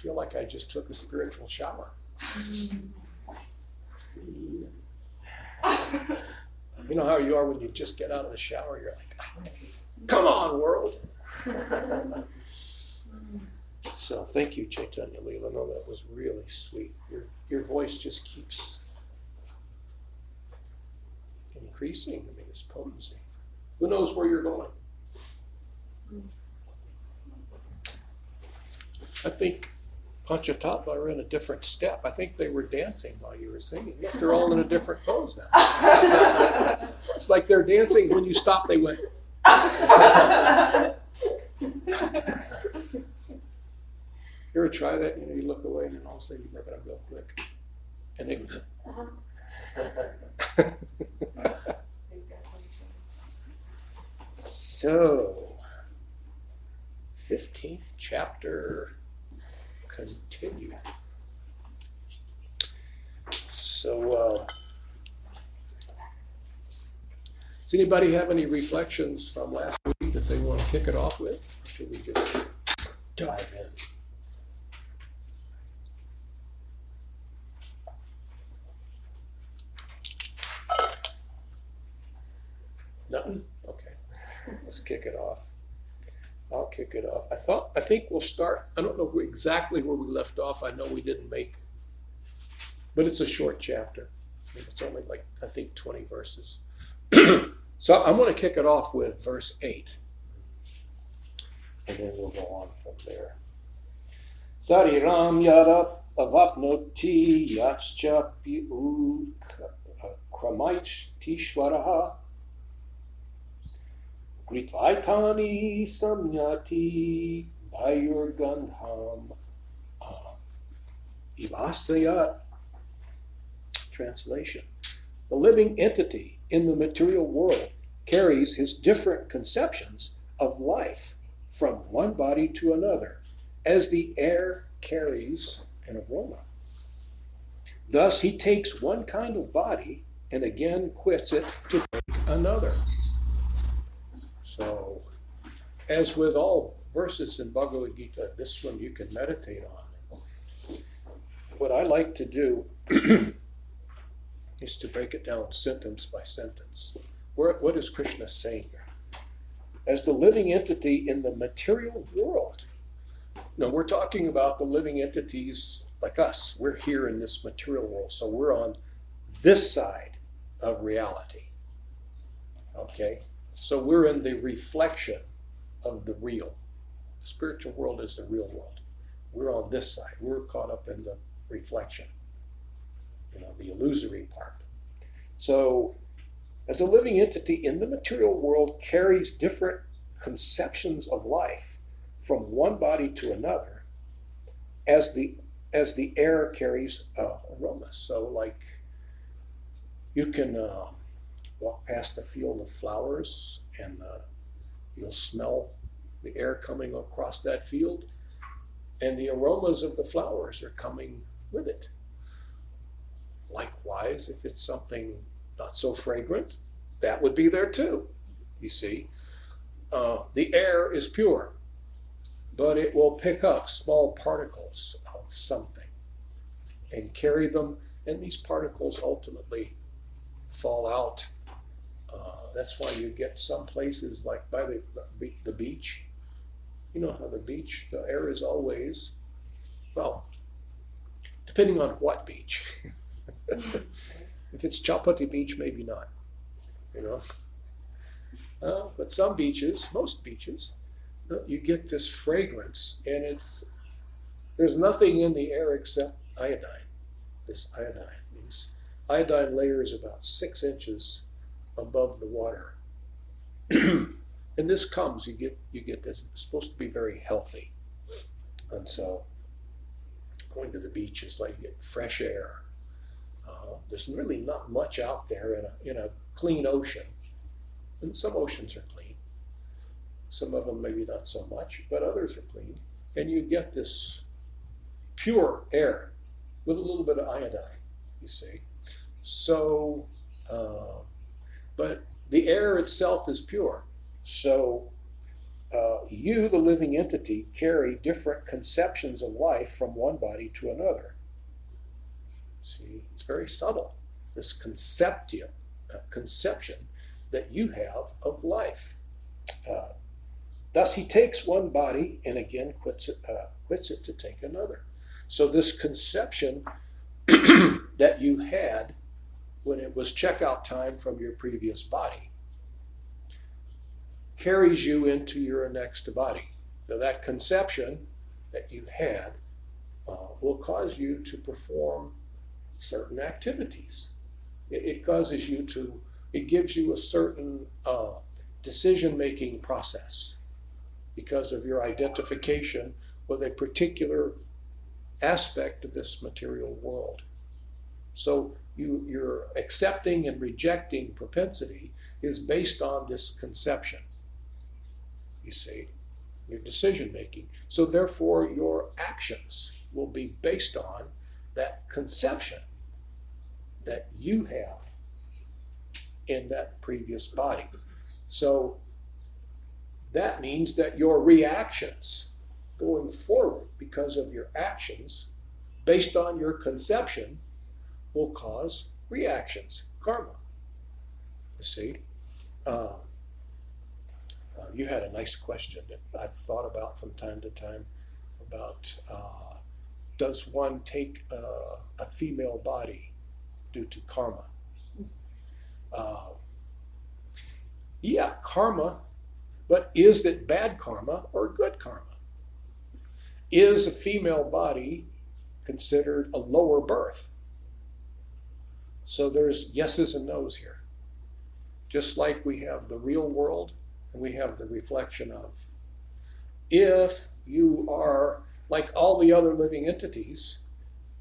feel like I just took a spiritual shower. You know how you are when you just get out of the shower? You're like, oh, come on, world. so thank you, Chaitanya Leela. No, that was really sweet. Your, your voice just keeps increasing. I mean, it's potency. Who knows where you're going? I think Panchatattva are in a different step. I think they were dancing while you were singing. Look, they're all in a different pose now. it's like they're dancing. When you stop, they went. you ever try that? You know, you look away and then all of a sudden you're going to real quick. And they would go. so, 15th chapter continue. So, uh, does anybody have any reflections from last week that they want to kick it off with? Or should we just dive in? Nothing? Okay. Let's kick it off. I'll kick it off. I thought I think we'll start. I don't know exactly where we left off. I know we didn't make, but it's a short chapter. It's only like I think twenty verses. so I'm going to kick it off with verse eight, and then we'll go on from there. Sariram yada avapnoti yachcha piu kramaich tishvaraha Gritvaitani samyati Bhayurgandham ah. Ivasayat. Translation The living entity in the material world carries his different conceptions of life from one body to another, as the air carries an aroma. Thus, he takes one kind of body and again quits it to take another. So, as with all verses in Bhagavad Gita, this one you can meditate on. What I like to do is to break it down sentence by sentence. What is Krishna saying? As the living entity in the material world. Now, we're talking about the living entities like us. We're here in this material world, so we're on this side of reality. Okay? So we're in the reflection of the real. The spiritual world is the real world. We're on this side. We're caught up in the reflection, you know, the illusory part. So, as a living entity in the material world carries different conceptions of life from one body to another, as the as the air carries uh, aroma. So, like you can. Uh, walk past the field of flowers and uh, you'll smell the air coming across that field and the aromas of the flowers are coming with it. Likewise, if it's something not so fragrant, that would be there too. You see, uh, the air is pure, but it will pick up small particles of something and carry them, and these particles ultimately fall out uh, that's why you get some places like by the, the beach. You know how the beach, the air is always, well, depending on what beach. if it's Chowpatty Beach, maybe not. You know, uh, but some beaches, most beaches, you get this fragrance, and it's there's nothing in the air except iodine. This iodine, these layer is about six inches above the water. and this comes, you get you get this. It's supposed to be very healthy. And so going to the beach is like you get fresh air. Uh, there's really not much out there in a, in a clean ocean. And some oceans are clean. Some of them maybe not so much, but others are clean. And you get this pure air with a little bit of iodine, you see. So uh, but the air itself is pure. So uh, you, the living entity, carry different conceptions of life from one body to another. See, it's very subtle. This conception, uh, conception that you have of life. Uh, thus, he takes one body and again quits it, uh, quits it to take another. So, this conception that you had when it was checkout time from your previous body carries you into your next body. Now, that conception that you had uh, will cause you to perform certain activities. It, it, causes you to, it gives you a certain uh, decision making process because of your identification with a particular aspect of this material world. So you, your accepting and rejecting propensity is based on this conception. You see, your decision making. So therefore, your actions will be based on that conception that you have in that previous body. So that means that your reactions going forward because of your actions based on your conception will cause reactions, karma. You see? Uh, uh, you had a nice question that I've thought about from time to time about uh, does one take a female body due to karma? Uh, yeah, karma, but is it bad karma or good karma? Is a female body considered a lower birth? So there's yeses and nos here. Just like we have the real world and we have the reflection of. If you are like all the other living entities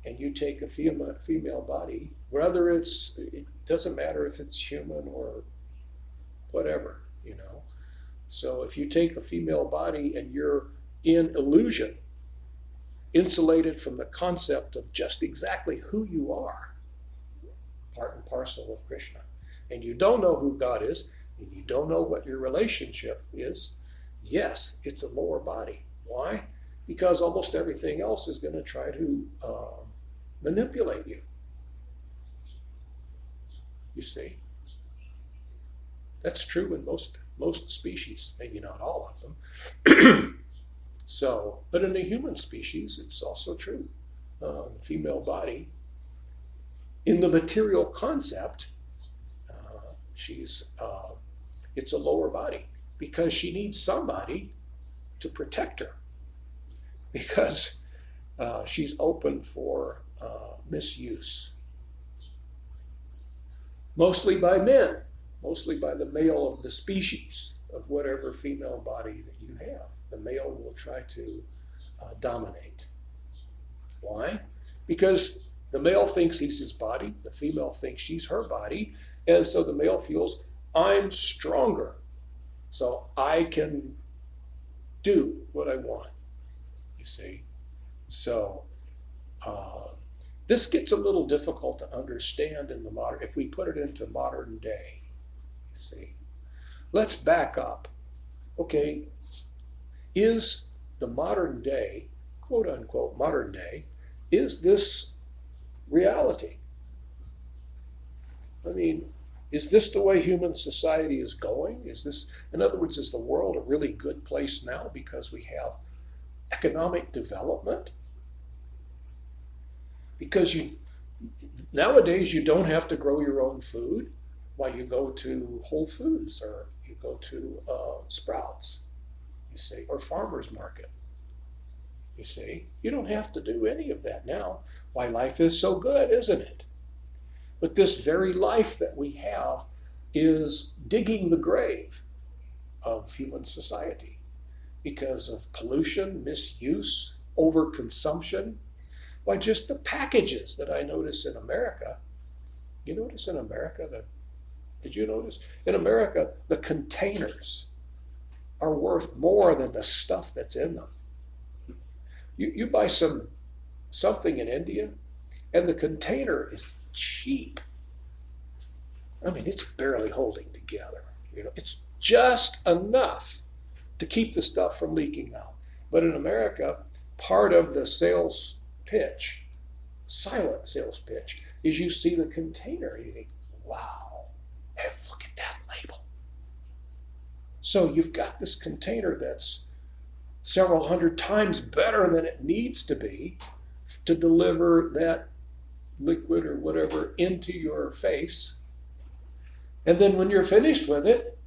and you take a female, female body, whether it's, it doesn't matter if it's human or whatever, you know. So if you take a female body and you're in illusion, insulated from the concept of just exactly who you are, part and parcel of Krishna, and you don't know who God is, and you don't know what your relationship is, yes, it's a lower body. Why? Because almost everything else is going to try to uh, manipulate you. You see? That's true in most most species, maybe not all of them. so, but in the human species, it's also true. Uh, the female body, in the material concept, uh, she's uh, it's a lower body because she needs somebody to protect her because uh, she's open for uh, misuse. Mostly by men, mostly by the male of the species of whatever female body that you have. The male will try to uh, dominate. Why? Because the male thinks he's his body, the female thinks she's her body, and so the male feels, I'm stronger, so I can do what I want. You see? So uh, this gets a little difficult to understand in the modern, if we put it into modern day. You see? Let's back up. Okay, is the modern day, quote unquote, modern day, is this reality? I mean, is this the way human society is going? Is this, in other words, is the world a really good place now because we have economic development? Because you nowadays you don't have to grow your own food while you go to Whole Foods or you go to uh, Sprouts, you see, or farmers market. You see, you don't have to do any of that now. Why life is so good, isn't it? But this very life that we have is digging the grave of human society because of pollution, misuse, overconsumption. Why, just the packages that I notice in America. You notice in America that, did you notice? In America, the containers are worth more than the stuff that's in them. You, you buy some something in India, and the container is cheap. I mean, it's barely holding together. You know, it's just enough to keep the stuff from leaking out. But in America, part of the sales pitch, silent sales pitch, is you see the container you think, wow, and look at that label. So you've got this container that's several hundred times better than it needs to be to deliver that liquid or whatever into your face. And then when you're finished with it,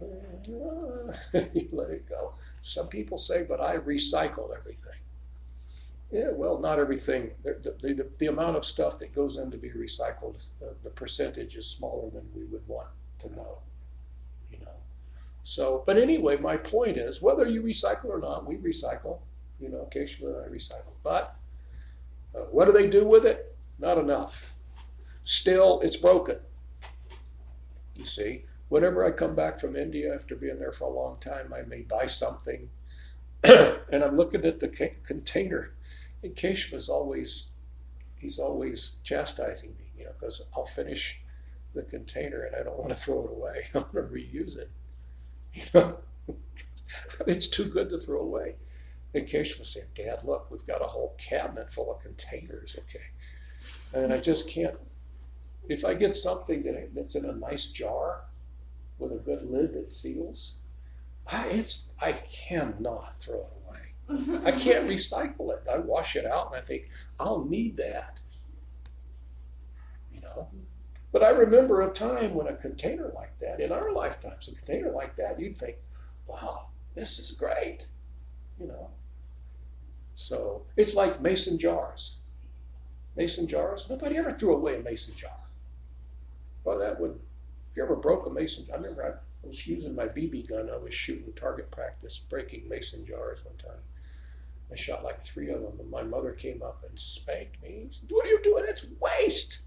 you let it go. Some people say, but I recycle everything. Yeah, well, not everything. The, the, the, the amount of stuff that goes in to be recycled, uh, the percentage is smaller than we would want to know. So, but anyway, my point is, whether you recycle or not, we recycle. You know, occasionally I recycle. But uh, what do they do with it? Not enough. Still, it's broken. You see, whenever I come back from India after being there for a long time, I may buy something, and I'm looking at the c- container. And Keshva's always, he's always chastising me, you know, because I'll finish the container and I don't want to throw it away. I want to reuse it. You know, it's too good to throw away. And Keshva said, Dad, look, we've got a whole cabinet full of containers, okay? And I just can't, if I get something that, that's in a nice jar with a good lid that seals, I, it's, I cannot throw it away. I can't recycle it. I wash it out and I think, I'll need that. But I remember a time when a container like that, in our lifetimes, a container like that, you'd think, wow, this is great. You know? So it's like mason jars. Mason jars. Nobody ever threw away a mason jar. Well, that would, if you ever broke a mason, I remember I was using my BB gun. I was shooting target practice, breaking mason jars one time. I shot like three of them, and my mother came up and spanked me. Said, what are you doing? It's waste.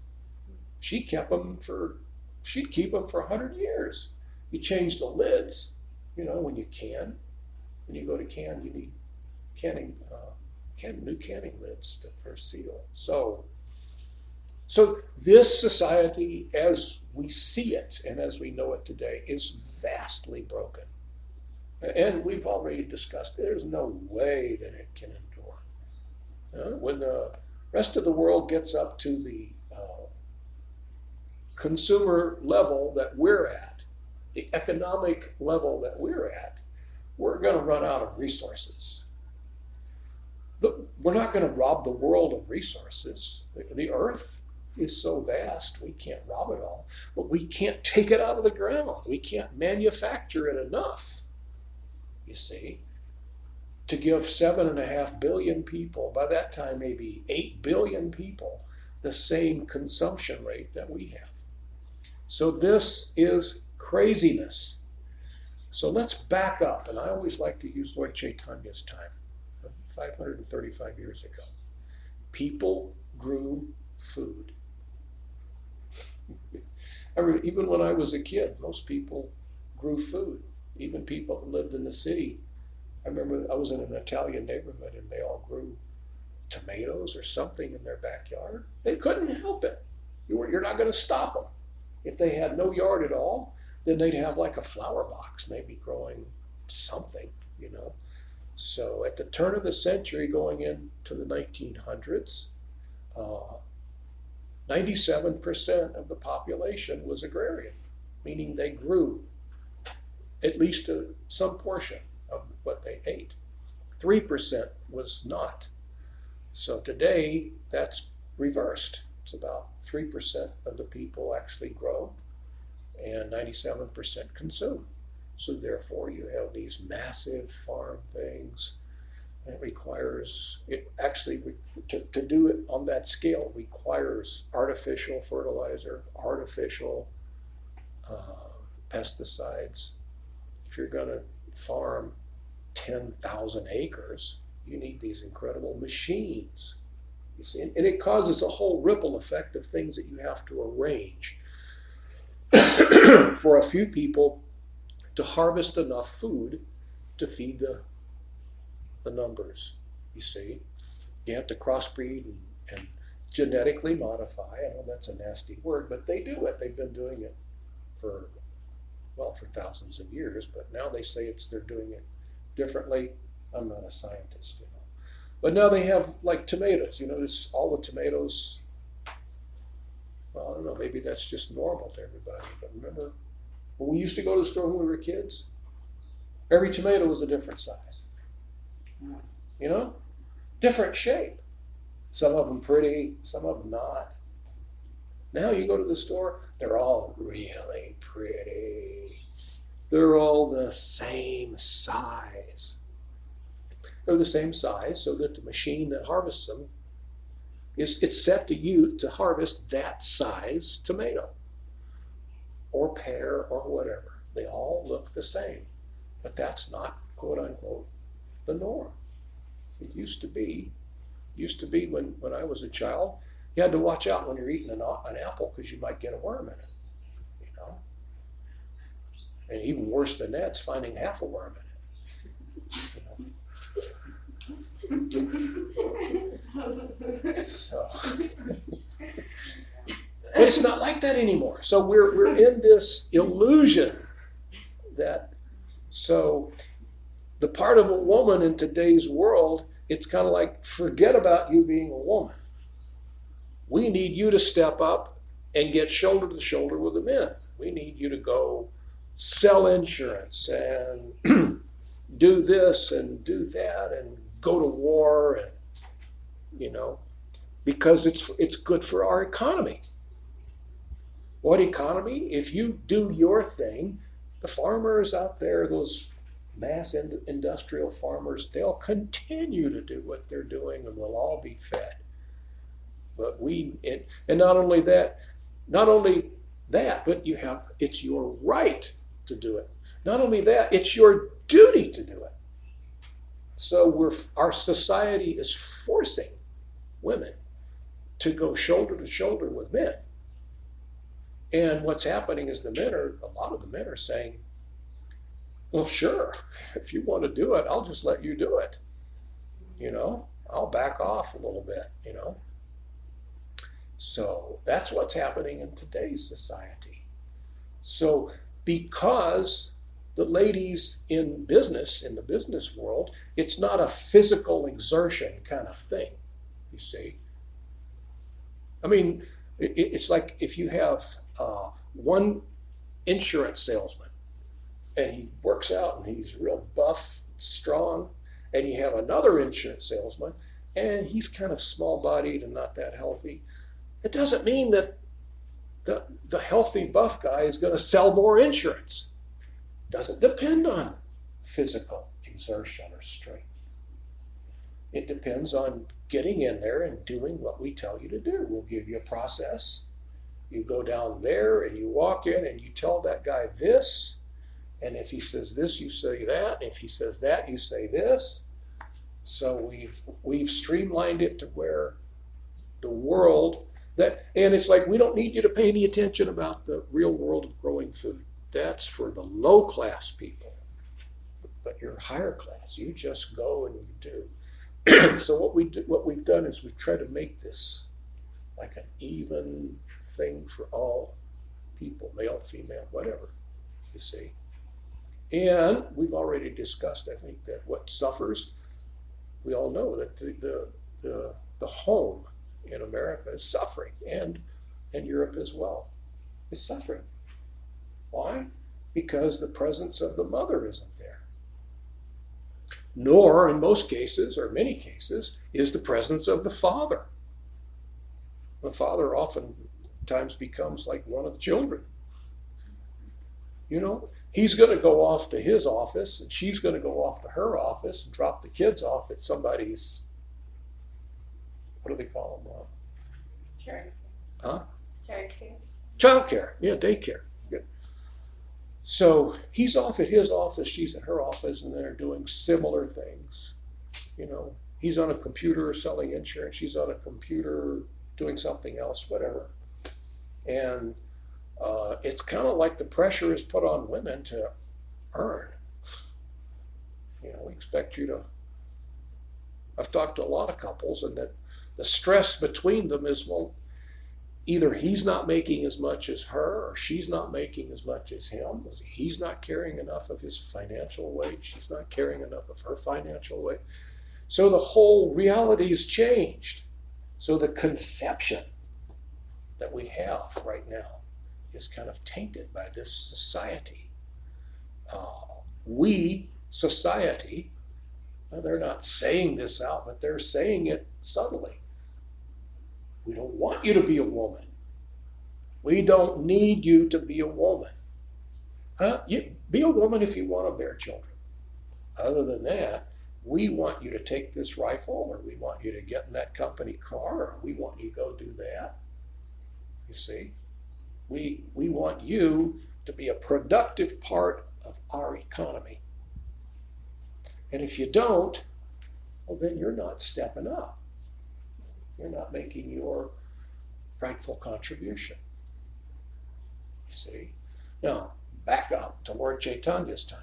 She kept them for, she'd keep them for 100 years. You change the lids, you know, when you can. When you go to can, you need canning, uh, can, new canning lids to first seal. So, so this society, as we see it and as we know it today, is vastly broken. And we've already discussed there's no way that it can endure. Uh, when the rest of the world gets up to the consumer level that we're at, the economic level that we're at, we're going to run out of resources. The, we're not going to rob the world of resources. The, the earth is so vast, we can't rob it all. But we can't take it out of the ground. We can't manufacture it enough you see, to give seven and a half billion people, by that time maybe eight billion people, the same consumption rate that we have. So this is craziness. So let's back up, and I always like to use Lord Chaitanya's time, 535 years ago. People grew food. Even when I was a kid, most people grew food even people who lived in the city. I remember I was in an Italian neighborhood and they all grew tomatoes or something in their backyard. They couldn't help it. You're not going to stop them. If they had no yard at all, then they'd have like a flower box and they'd be growing something, you know. So at the turn of the century, going into the 1900s, uh, 97% of the population was agrarian, meaning they grew at least a, some portion of what they ate. 3% was not. So today, that's reversed. It's about 3% of the people actually grow and 97% consume. So therefore, you have these massive farm things. It requires, it actually, to, to do it on that scale requires artificial fertilizer, artificial uh, pesticides, if you're going to farm 10,000 acres, you need these incredible machines. And it causes a whole ripple effect of things that you have to arrange for a few people to harvest enough food to feed the, the numbers. You see, you have to crossbreed and, and genetically modify. I know that's a nasty word, but they do it. They've been doing it for well, for thousands of years, but now they say it's they're doing it differently. I'm not a scientist. But now they have like tomatoes. You notice all the tomatoes. Well, I don't know. Maybe that's just normal to everybody. But remember, when we used to go to the store when we were kids, every tomato was a different size. You know, different shape. Some of them pretty, some of them not. Now you go to the store, they're all really pretty. They're all the same size. They're the same size so that the machine that harvests them is it's set to you to harvest that size tomato or pear or whatever. They all look the same. But that's not quote unquote the norm. It used to be used to be when, when I was a child, you had to watch out when you're eating an, an apple because you might get a worm in it. You know? And even worse than that is finding half a worm in it. So, but it's not like that anymore. So we're, we're in this illusion that, so the part of a woman in today's world it's kind of like forget about you being a woman. We need you to step up and get shoulder to shoulder with the men. We need you to go sell insurance and do this and do that and go to war and you know because it's it's good for our economy. What economy? If you do your thing, the farmers out there, those mass industrial farmers, they'll continue to do what they're doing and we'll all be fed. But we, and not only that, not only that, but you have, it's your right to do it. Not only that, it's your duty to do it. So we're, our society is forcing women to go shoulder to shoulder with men. And what's happening is the men are, a lot of the men are saying, well, sure. If you want to do it, I'll just let you do it. You know, I'll back off a little bit, you know. So that's what's happening in today's society. So, because the ladies in business, in the business world, it's not a physical exertion kind of thing, you see. I mean, it's like if you have uh, one insurance salesman and he works out and he's real buff, strong. And you have another insurance salesman and he's kind of small bodied and not that healthy. It doesn't mean that the, the healthy buff guy is going to sell more insurance. Doesn't depend on physical exertion or strength. It depends on getting in there and doing what we tell you to do. We'll give you a process. You go down there and you walk in and you tell that guy this, and if he says this, you say that. If he says that, you say this. So we've we've streamlined it to where the world that and it's like we don't need you to pay any attention about the real world of growing food. That's for the low class people. But you're higher class. You just go and you do. so what we do, what we've done is we try to make this like an even thing for all people, male, female, whatever. You see. And we've already discussed, I think, that what suffers, we all know that the, the, the, the home in America is suffering, and, and Europe as well is suffering. Why? Because the presence of the mother isn't there. Nor, in most cases, or many cases, is the presence of the father. The father oftentimes becomes like one of the children. You know, he's going to go off to his office and she's going to go off to her office and drop the kids off at somebody's what do they call them uh, Charity. huh Childcare. childcare yeah daycare so he's off at his office she's at her office and they're doing similar things you know he's on a computer selling insurance she's on a computer doing something else whatever and uh, it's kind of like the pressure is put on women to earn. You know, we expect you to. I've talked to a lot of couples, and that the stress between them is well, either he's not making as much as her, or she's not making as much as him. He's not carrying enough of his financial weight. She's not carrying enough of her financial weight. So the whole reality has changed. So the conception that we have right now is kind of tainted by this society. Uh, we, society, they're not saying this out, but they're saying it subtly. We don't want you to be a woman. We don't need you to be a woman. Huh? You, be a woman if you want to bear children. Other than that, we want you to take this rifle, or we want you to get in that company car, or we want you to go do that. You see? We, we want you to be a productive part of our economy. And if you don't, well, then you're not stepping up. You're not making your rightful contribution. See? Now, back up to Lord Chaitanya's time.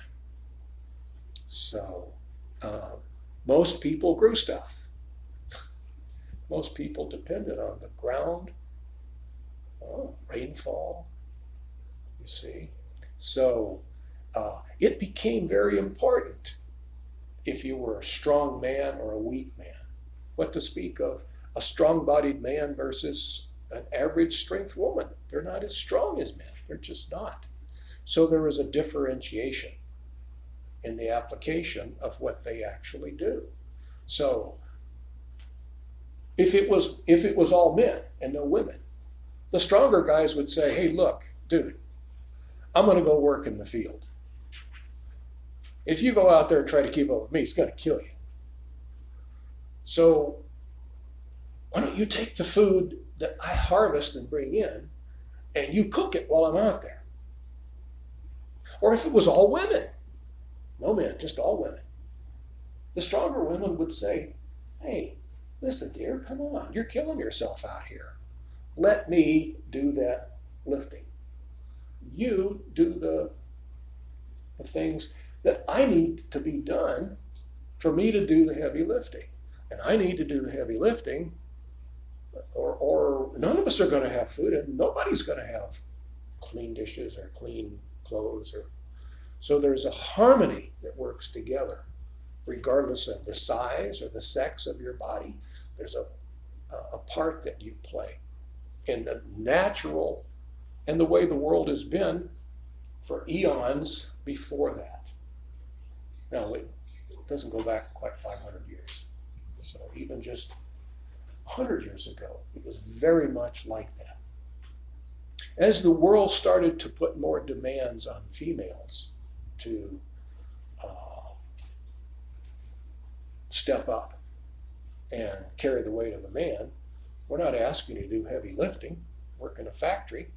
So, uh, most people grew stuff. most people depended on the ground, oh, rainfall, you see. So, uh, it became very important if you were a strong man or a weak man. What to speak of a strong bodied man versus an average strength woman. They're not as strong as men, they're just not. So there is a differentiation in the application of what they actually do. So if it was if it was all men and no women, the stronger guys would say, "Hey, look, dude, I'm going to go work in the field. If you go out there and try to keep up with me, it's going to kill you. So why don't you take the food that I harvest and bring in and you cook it while I'm out there? Or if it was all women, no men, just all women, the stronger women would say, Hey, listen, dear, come on, you're killing yourself out here. Let me do that lifting. You do the, the things that I need to be done for me to do the heavy lifting. And I need to do the heavy lifting or, or none of us are going to have food and nobody's going to have clean dishes or clean clothes or so there's a harmony that works together regardless of the size or the sex of your body. There's a, a part that you play in the natural and the way the world has been for eons before that. Now it doesn't go back quite 500 years so even just 100 years ago. It was very much like that. As the world started to put more demands on females to uh, step up and carry the weight of a man, we're not asking you to do heavy lifting, work in a factory.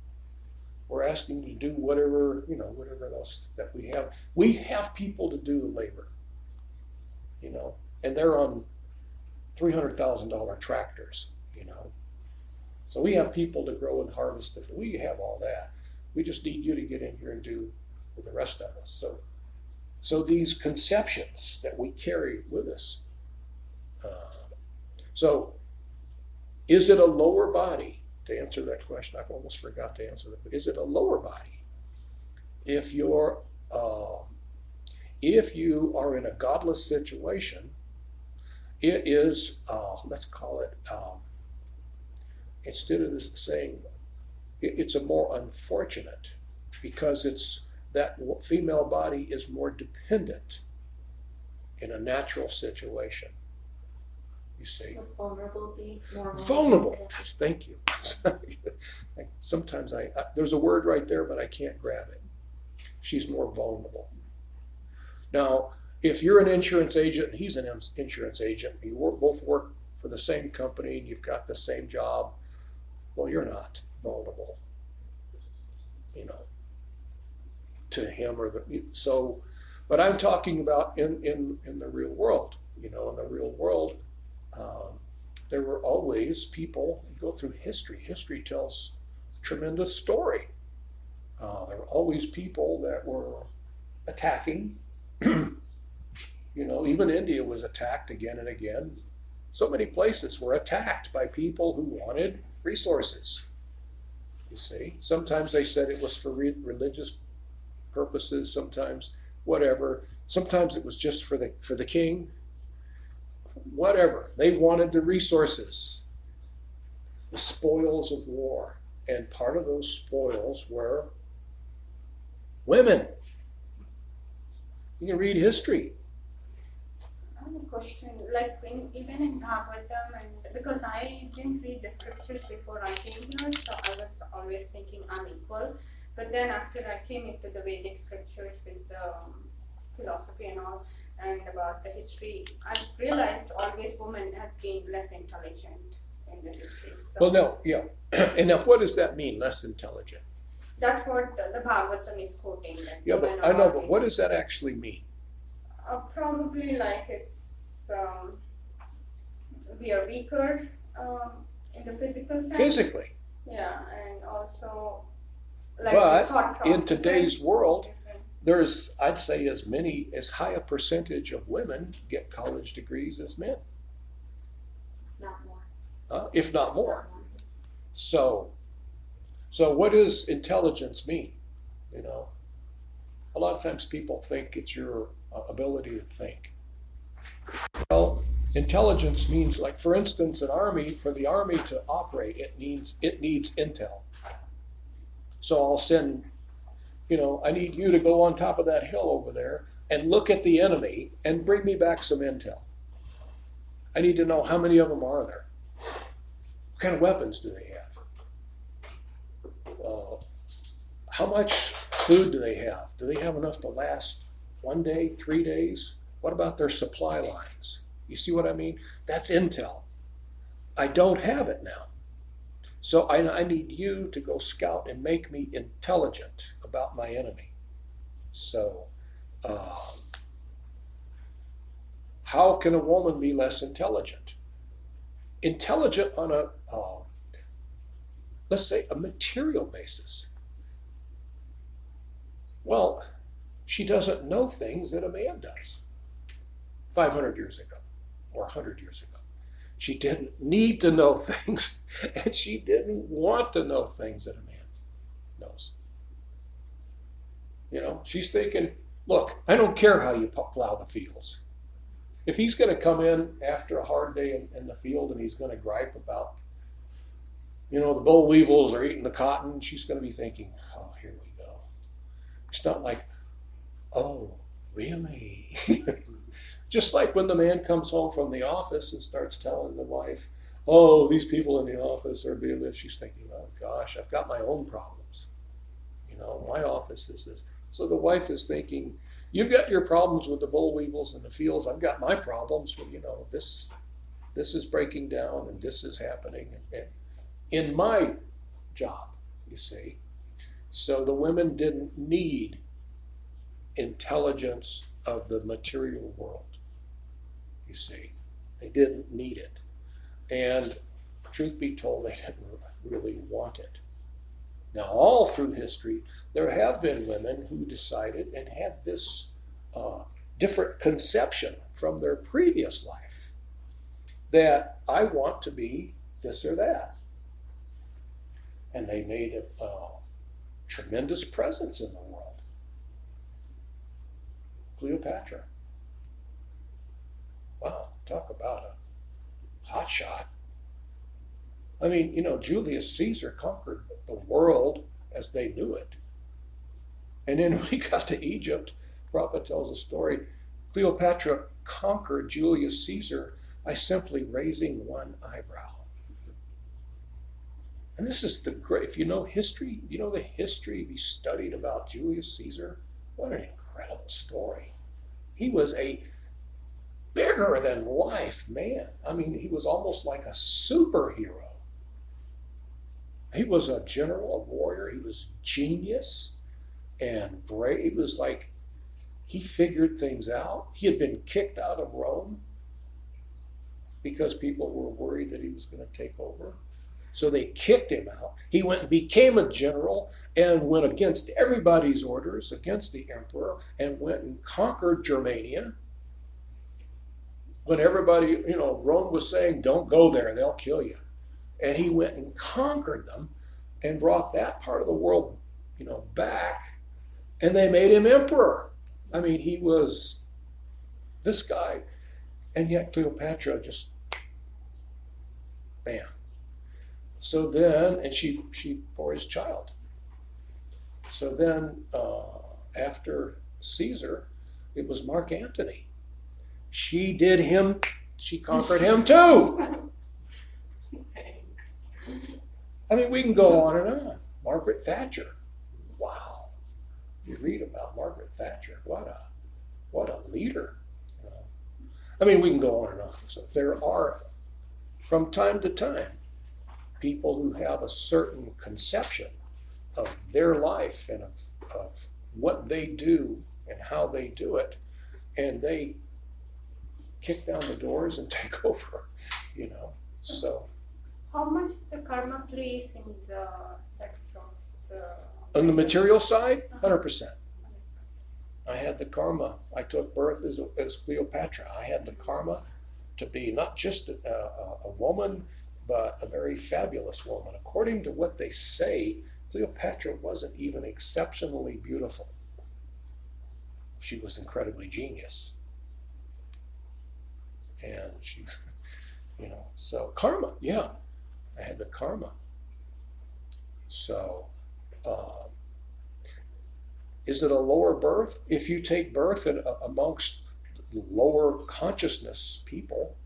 We're asking you to do whatever, you know, whatever else that we have. We have people to do labor, you know, and they're on $300,000 tractors, you know. So we have people to grow and harvest the. We have all that. We just need you to get in here and do with the rest of us. So, so these conceptions that we carry with us. Uh, so, is it a lower body? To answer that question, I almost forgot to answer that. But is it a lower body? If you're, uh, if you are in a godless situation, it is, uh, let's call it, um, instead of saying, it, it's a more unfortunate because it's that female body is more dependent in a natural situation. You see, vulnerable, be more vulnerable. Thank you. Sometimes I, I there's a word right there, but I can't grab it. She's more vulnerable. Now, if you're an insurance agent and he's an insurance agent, you work, both work for the same company and you've got the same job, well, you're not vulnerable, you know, to him or the so. But I'm talking about in in in the real world. You know, in the real world, um, there were always people. You go through history. History tells a tremendous story. Uh, there were always people that were attacking You know, even India was attacked again and again. So many places were attacked by people who wanted resources. You see, sometimes they said it was for re- religious purposes. Sometimes whatever. Sometimes it was just for the for the king. Whatever they wanted, the resources, the spoils of war, and part of those spoils were women. You can read history. I have a question. Like in, even in Bhagavatam, and because I didn't read the scriptures before I came here, so I was always thinking I'm equal. But then after I came into the Vedic scriptures with the um, philosophy and all, and about the history, I realized always woman has been less intelligent in the history. So Well, no, yeah. and now, what does that mean? Less intelligent? that's what the, the Bhagavatam is quoting. Yeah, but I know. But what does that actually mean? Uh, probably like it's um, we are weaker um, in the physical sense. Physically, Yeah, and also like But in today's world, there's I'd say as many as high a percentage of women get college degrees as men, not more. uh, if not more. So, so what does intelligence mean? You know, a lot of times people think it's your uh, ability to think. Well, intelligence means, like for instance, an army for the army to operate, it needs it needs intel. So I'll send, you know, I need you to go on top of that hill over there and look at the enemy and bring me back some intel. I need to know how many of them are there. What kind of weapons do they have? Uh, how much food do they have? Do they have enough to last one day, three days? What about their supply lines? You see what I mean? That's intel. I don't have it now. So I, I need you to go scout and make me intelligent about my enemy. So, um, how can a woman be less intelligent? Intelligent on a, um, let's say, a material basis. Well, she doesn't know things that a man does 500 years ago or 100 years ago. She didn't need to know things, and she didn't want to know things that a man knows. You know, she's thinking, look, I don't care how you plow the fields. If he's going to come in after a hard day in, in the field and he's going to gripe about, you know, the boll weevils are eating the cotton, she's going to be thinking, oh, here we go. It's not like, oh, really? Just like when the man comes home from the office and starts telling the wife, oh, these people in the office are being this, she's thinking, oh gosh, I've got my own problems. You know, my office is this. So the wife is thinking, you've got your problems with the boll weevils in the fields. I've got my problems with, you know, this this is breaking down and this is happening in my job, you see. So the women didn't need intelligence of the material world. You see, they didn't need it. And truth be told, they didn't really want it. Now, all through history, there have been women who decided and had this uh, different conception from their previous life that I want to be this or that. And they made a uh, tremendous presence in the world. Cleopatra. Wow, talk about a hot shot. I mean, you know, Julius Caesar conquered the world as they knew it. And then when he got to Egypt, Prophet tells a story Cleopatra conquered Julius Caesar by simply raising one eyebrow. And this is the great, if you know history, you know the history we studied about Julius Caesar. What an incredible story. He was a bigger than life man. I mean, he was almost like a superhero. He was a general, a warrior. He was genius and brave. He was like, he figured things out. He had been kicked out of Rome because people were worried that he was going to take over. So they kicked him out. He went and became a general and went against everybody's orders, against the emperor, and went and conquered Germania. When everybody, you know, Rome was saying, don't go there, they'll kill you. And he went and conquered them and brought that part of the world, you know, back, and they made him emperor. I mean, he was this guy, and yet Cleopatra just bam. So then, and she she bore his child. So then, uh, after Caesar, it was Mark Antony. She did him. She conquered him too. I mean, we can go on and on. Margaret Thatcher. Wow. You read about Margaret Thatcher. What a what a leader. I mean, we can go on and on. So there are, from time to time, people who have a certain conception of their life and of, of what they do and how they do it, and they kick down the doors and take over, you know. So How much the karma plays in the sex of the. on the material side, uh-huh. hundred percent. I had the karma. I took birth as, as Cleopatra. I had the karma to be not just a, a, a woman, but a very fabulous woman. According to what they say, Cleopatra wasn't even exceptionally beautiful. She was incredibly genius. And she, you know, so karma, yeah. I had the karma. So, um, is it a lower birth? If you take birth in, uh, amongst lower consciousness people,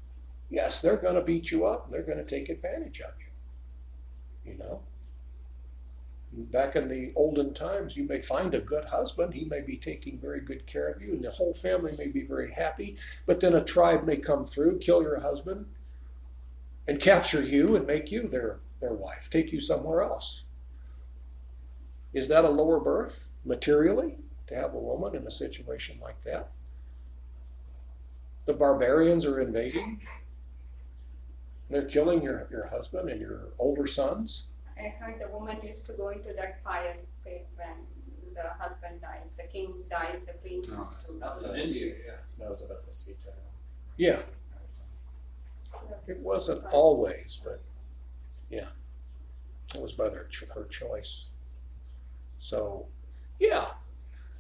yes, they're going to beat you up. They're going to take advantage of you. You know? Back in the olden times, you may find a good husband. He may be taking very good care of you, and the whole family may be very happy. But then a tribe may come through, kill your husband, and capture you and make you their, their wife, take you somewhere else. Is that a lower birth materially to have a woman in a situation like that? The barbarians are invading. They're killing your, your husband and your older sons. I heard the woman used to go into that fire pit when the husband dies, the king dies, the queen No, used to. That was India, yeah. That was about the sea turtle. Yeah, it wasn't always, but yeah, it was by their her choice. So, yeah.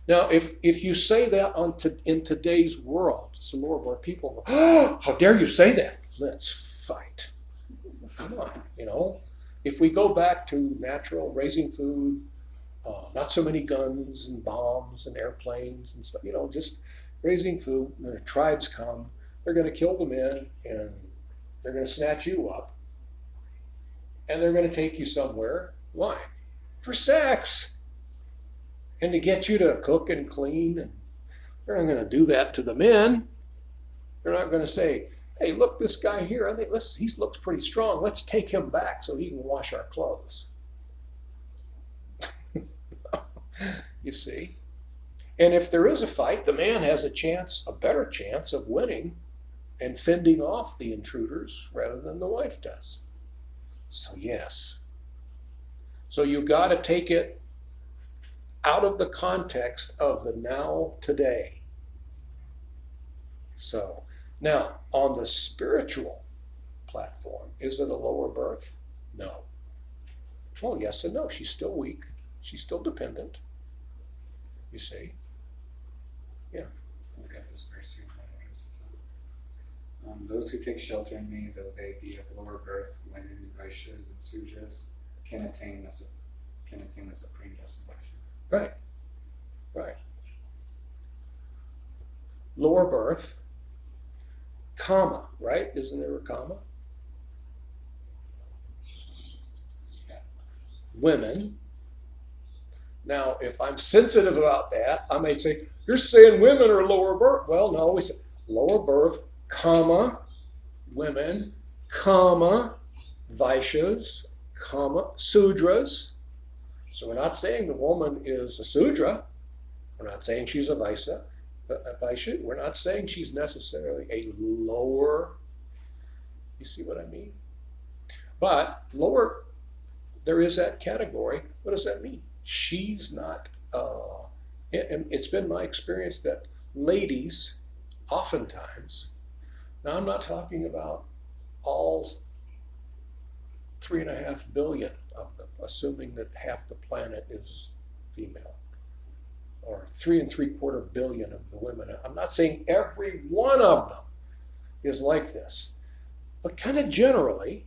Now, if if you say that on to, in today's world, it's a lower board, people go, oh, "How dare you say that?" Let's fight. Come on, you know. If we go back to natural raising food, uh, not so many guns and bombs and airplanes and stuff, you know, just raising food. The tribes come, they're going to kill the men and they're going to snatch you up and they're going to take you somewhere. Why? For sex. And to get you to cook and clean. And they're not going to do that to the men. They're not going to say, hey, look, this guy here, I think let's, he looks pretty strong. Let's take him back so he can wash our clothes. you see? And if there is a fight, the man has a chance, a better chance of winning and fending off the intruders rather than the wife does. So, yes. So, you've got to take it out of the context of the now, today. So, now on the spiritual platform, is it a lower birth? No. Well, yes and no. She's still weak, she's still dependent. You see? Yeah. We've got this verse here. in my notes. Um, those who take shelter in me, though they be of lower birth, women, vaishyas, and sudras, can attain the can attain the supreme destination. Right. Right. Lower birth, comma, right? Isn't there a comma? Women. Now, if I'm sensitive about that, I may say, you're saying women are lower birth. Well, no, we said lower birth, comma, women, comma, vaishyas, comma, sudras. So we're not saying the woman is a sudra. We're not saying she's a vaisa, vaishya. We're not saying she's necessarily a lower. You see what I mean? But lower, there is that category. What does that mean? She's not. Uh, and it's been my experience that ladies, oftentimes, now I'm not talking about all three and a half billion of them, assuming that half the planet is female, or three and three quarter billion of the women. I'm not saying every one of them is like this, but kind of generally,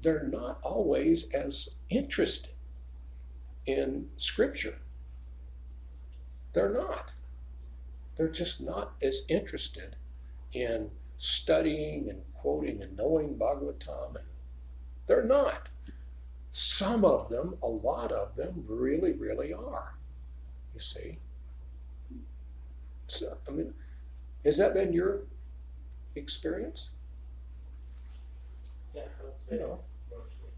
they're not always as interested in Scripture. They're not. They're just not as interested in studying and quoting and knowing Bhagavatam. They're not. Some of them, a lot of them, really, really are. You see? So, I mean, has that been your experience? Yeah, I would say You know, mostly.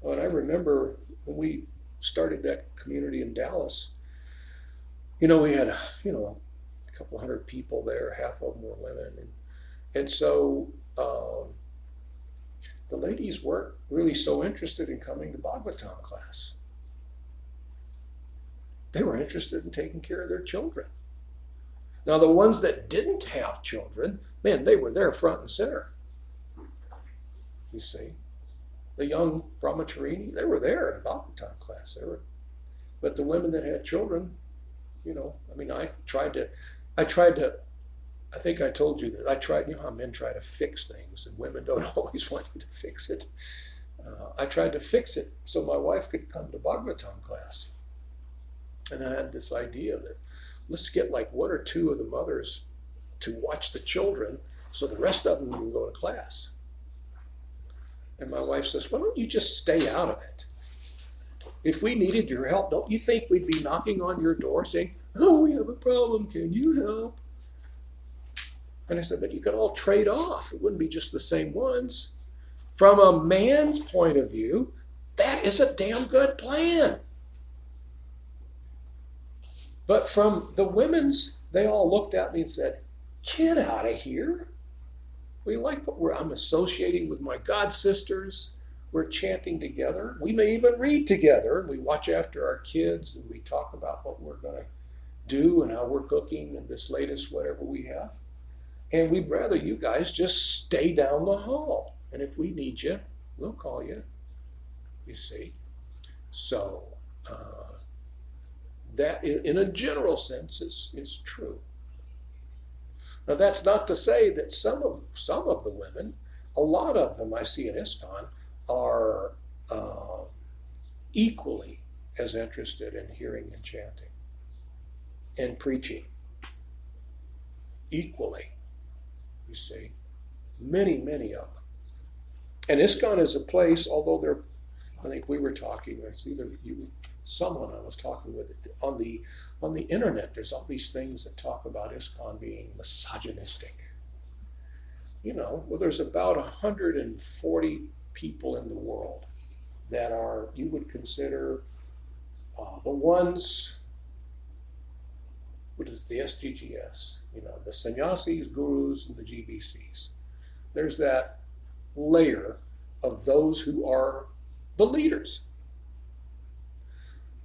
Well, and I remember when we started that community in Dallas, you know, we had, you know, a couple hundred people there, half of them were women. And, and so um, the ladies weren't really so interested in coming to Bhagavatam class. They were interested in taking care of their children. Now, the ones that didn't have children, man, they were there front and center. You see? the young brahmacharini, they were there in Bhagavatam class. They were, but the women that had children, you know, I mean, I tried to, I tried to, I think I told you that I tried, you know how men try to fix things and women don't always want you to fix it. Uh, I tried to fix it so my wife could come to Bhagavatam class. And I had this idea that let's get like one or two of the mothers to watch the children so the rest of them can go to class. And my wife says, Why don't you just stay out of it? If we needed your help, don't you think we'd be knocking on your door saying, Oh, we have a problem. Can you help? And I said, But you could all trade off. It wouldn't be just the same ones. From a man's point of view, that is a damn good plan. But from the women's, they all looked at me and said, Get out of here. We like what we're, I'm associating with my god sisters. We're chanting together. We may even read together and we watch after our kids and we talk about what we're going to do and how we're cooking and this latest whatever we have. And we'd rather you guys just stay down the hall. And if we need you, we'll call you. You see? So, uh, that in a general sense is, is true. Now that's not to say that some of some of the women, a lot of them I see in ISKCON, are uh, equally as interested in hearing and chanting and preaching. Equally, you see, many many of them. And ISKCON is a place, although they're, I think we were talking. It's either you, someone I was talking with on the on the internet, there's all these things that talk about ISKCON being misogynistic. You know, well, there's about 140 people in the world that are, you would consider uh, the ones, what is the SGGS? You know, the sannyasis, gurus, and the GBCs. There's that layer of those who are the leaders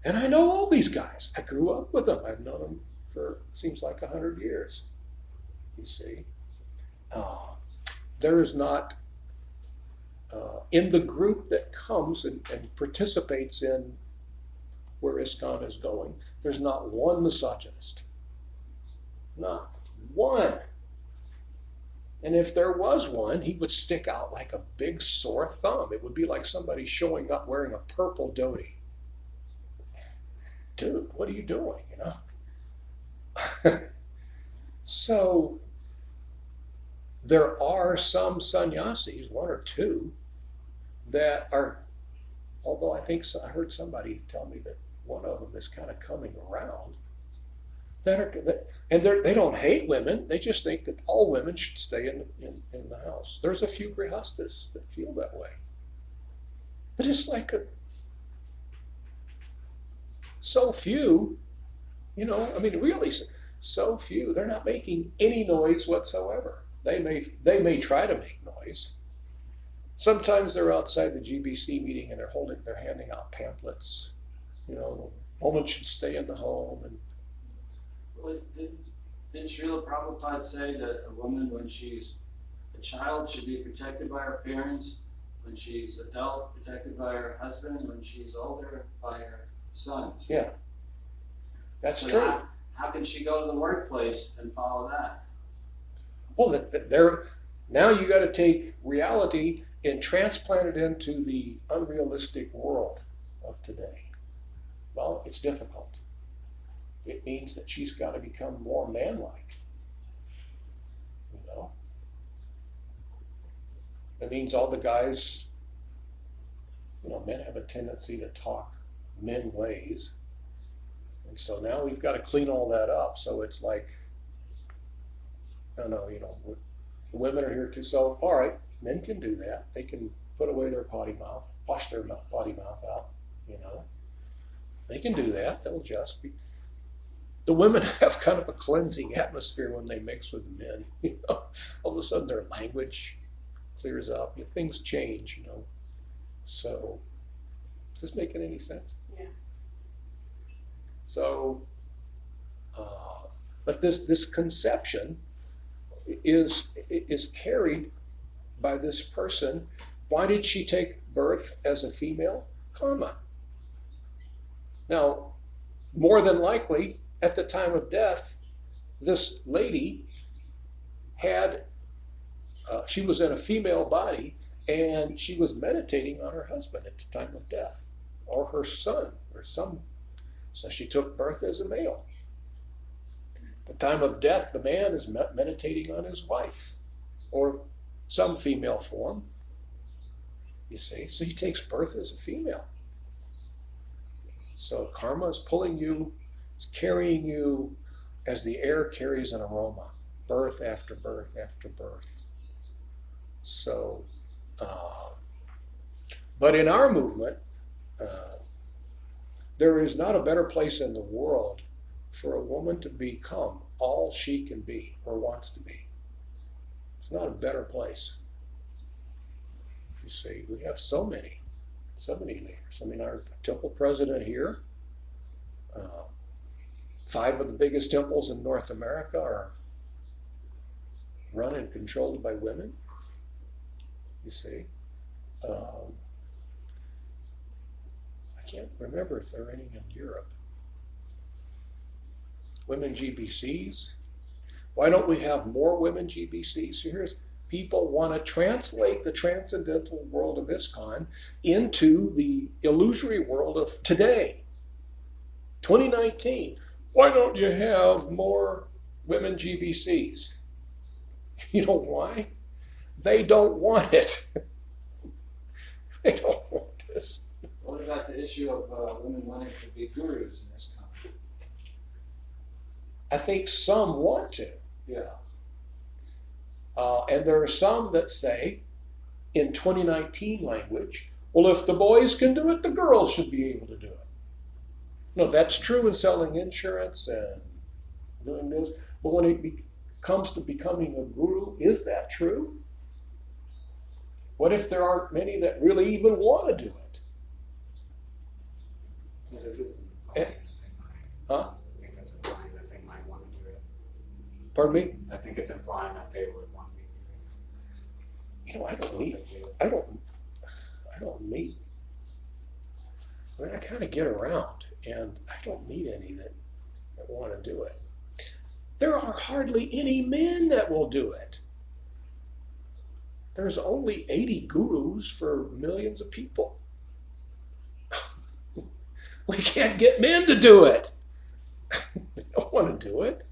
and I know all these guys. I grew up with them. I've known them for seems like a hundred years. You see, uh, there is not uh, in the group that comes and, and, participates in where ISKCON is going. There's not one misogynist. Not one. And if there was one, he would stick out like a big sore thumb. It would be like somebody showing up wearing a purple dhoti dude, what are you doing? You know? so there are some sannyasis, one or two, that are, although I think I heard somebody tell me that one of them is kind of coming around. That are, that, and they don't hate women. They just think that all women should stay in, in, in the house. There's a few grihastas that feel that way. But it's like a, so few, you know, I mean, really, so few. They're not making any noise whatsoever. They may they may try to make noise. Sometimes they're outside the GBC meeting and they're holding they're handing out pamphlets. You know, woman should stay in the home and. Didn't didn't Srila Prabhupada say that a woman when she's a child should be protected by her parents, When she's adult, protected by her husband, when she's older, by her sons. Yeah. That's So true. How, how can she go to the workplace and follow that? Well, that, that there, now you got to take reality and transplant it into the unrealistic world of today. Well, it's difficult. It means that she's got to become more manlike. You know? It means all the guys, you know, men have a tendency to talk men ways. And so now we've got to clean all that up. So it's like, no, no, you know, the women are here too. So, all right, men can do that. They can put away their potty mouth, wash their mouth, potty mouth out. You know, they can do that. They'll just be. The women have kind of a cleansing atmosphere when they mix with the men. You know, all of a sudden their language clears up. You know, things change. You know, so is this making any sense? Yeah. So, uh, but this this conception is is carried by this person. Why did she take birth as a female? Karma. Now, more than likely, at the time of death, this lady had uh, she was in a female body and she was meditating on her husband at the time of death, or her son, or some. So she took birth as a male. The time of death, the man is meditating on his wife or some female form. You see, so he takes birth as a female. So karma is pulling you, it's carrying you as the air carries an aroma, birth after birth after birth. So, uh, but in our movement, uh, there is not a better place in the world for a woman to become all she can be or wants to be. It's not a better place. You see, we have so many, so many leaders. I mean, our temple president here, uh, five of the biggest temples in North America are run and controlled by women. You see, um, I can't remember if there are any in Europe women GBCs. Why don't we have more women GBCs? So here's people want to translate the transcendental world of ISKCON into the illusory world of today, 2019. Why don't you have more women GBCs? You know why? They don't want it. they don't want this. What about the issue of uh, women wanting to be gurus in this country? I think some want to. Yeah. Uh, and there are some that say, in 2019 language, well, if the boys can do it, the girls should be able to do it. No, that's true in selling insurance and doing this. But when it be- comes to becoming a guru, is that true? What if there aren't many that really even want to do it? Yeah, this is Eh, implying that they might. huh? I think that's implying that they might want to do it. Pardon me? I think it's implying that they would want to be You know, I don't need it. Do. I don't, I don't need. I mean, I kind of get around, and I don't meet any that, that want to do it. There are hardly any men that will do it. There's only 80 gurus for millions of people. we can't get men to do it. they don't want to do it.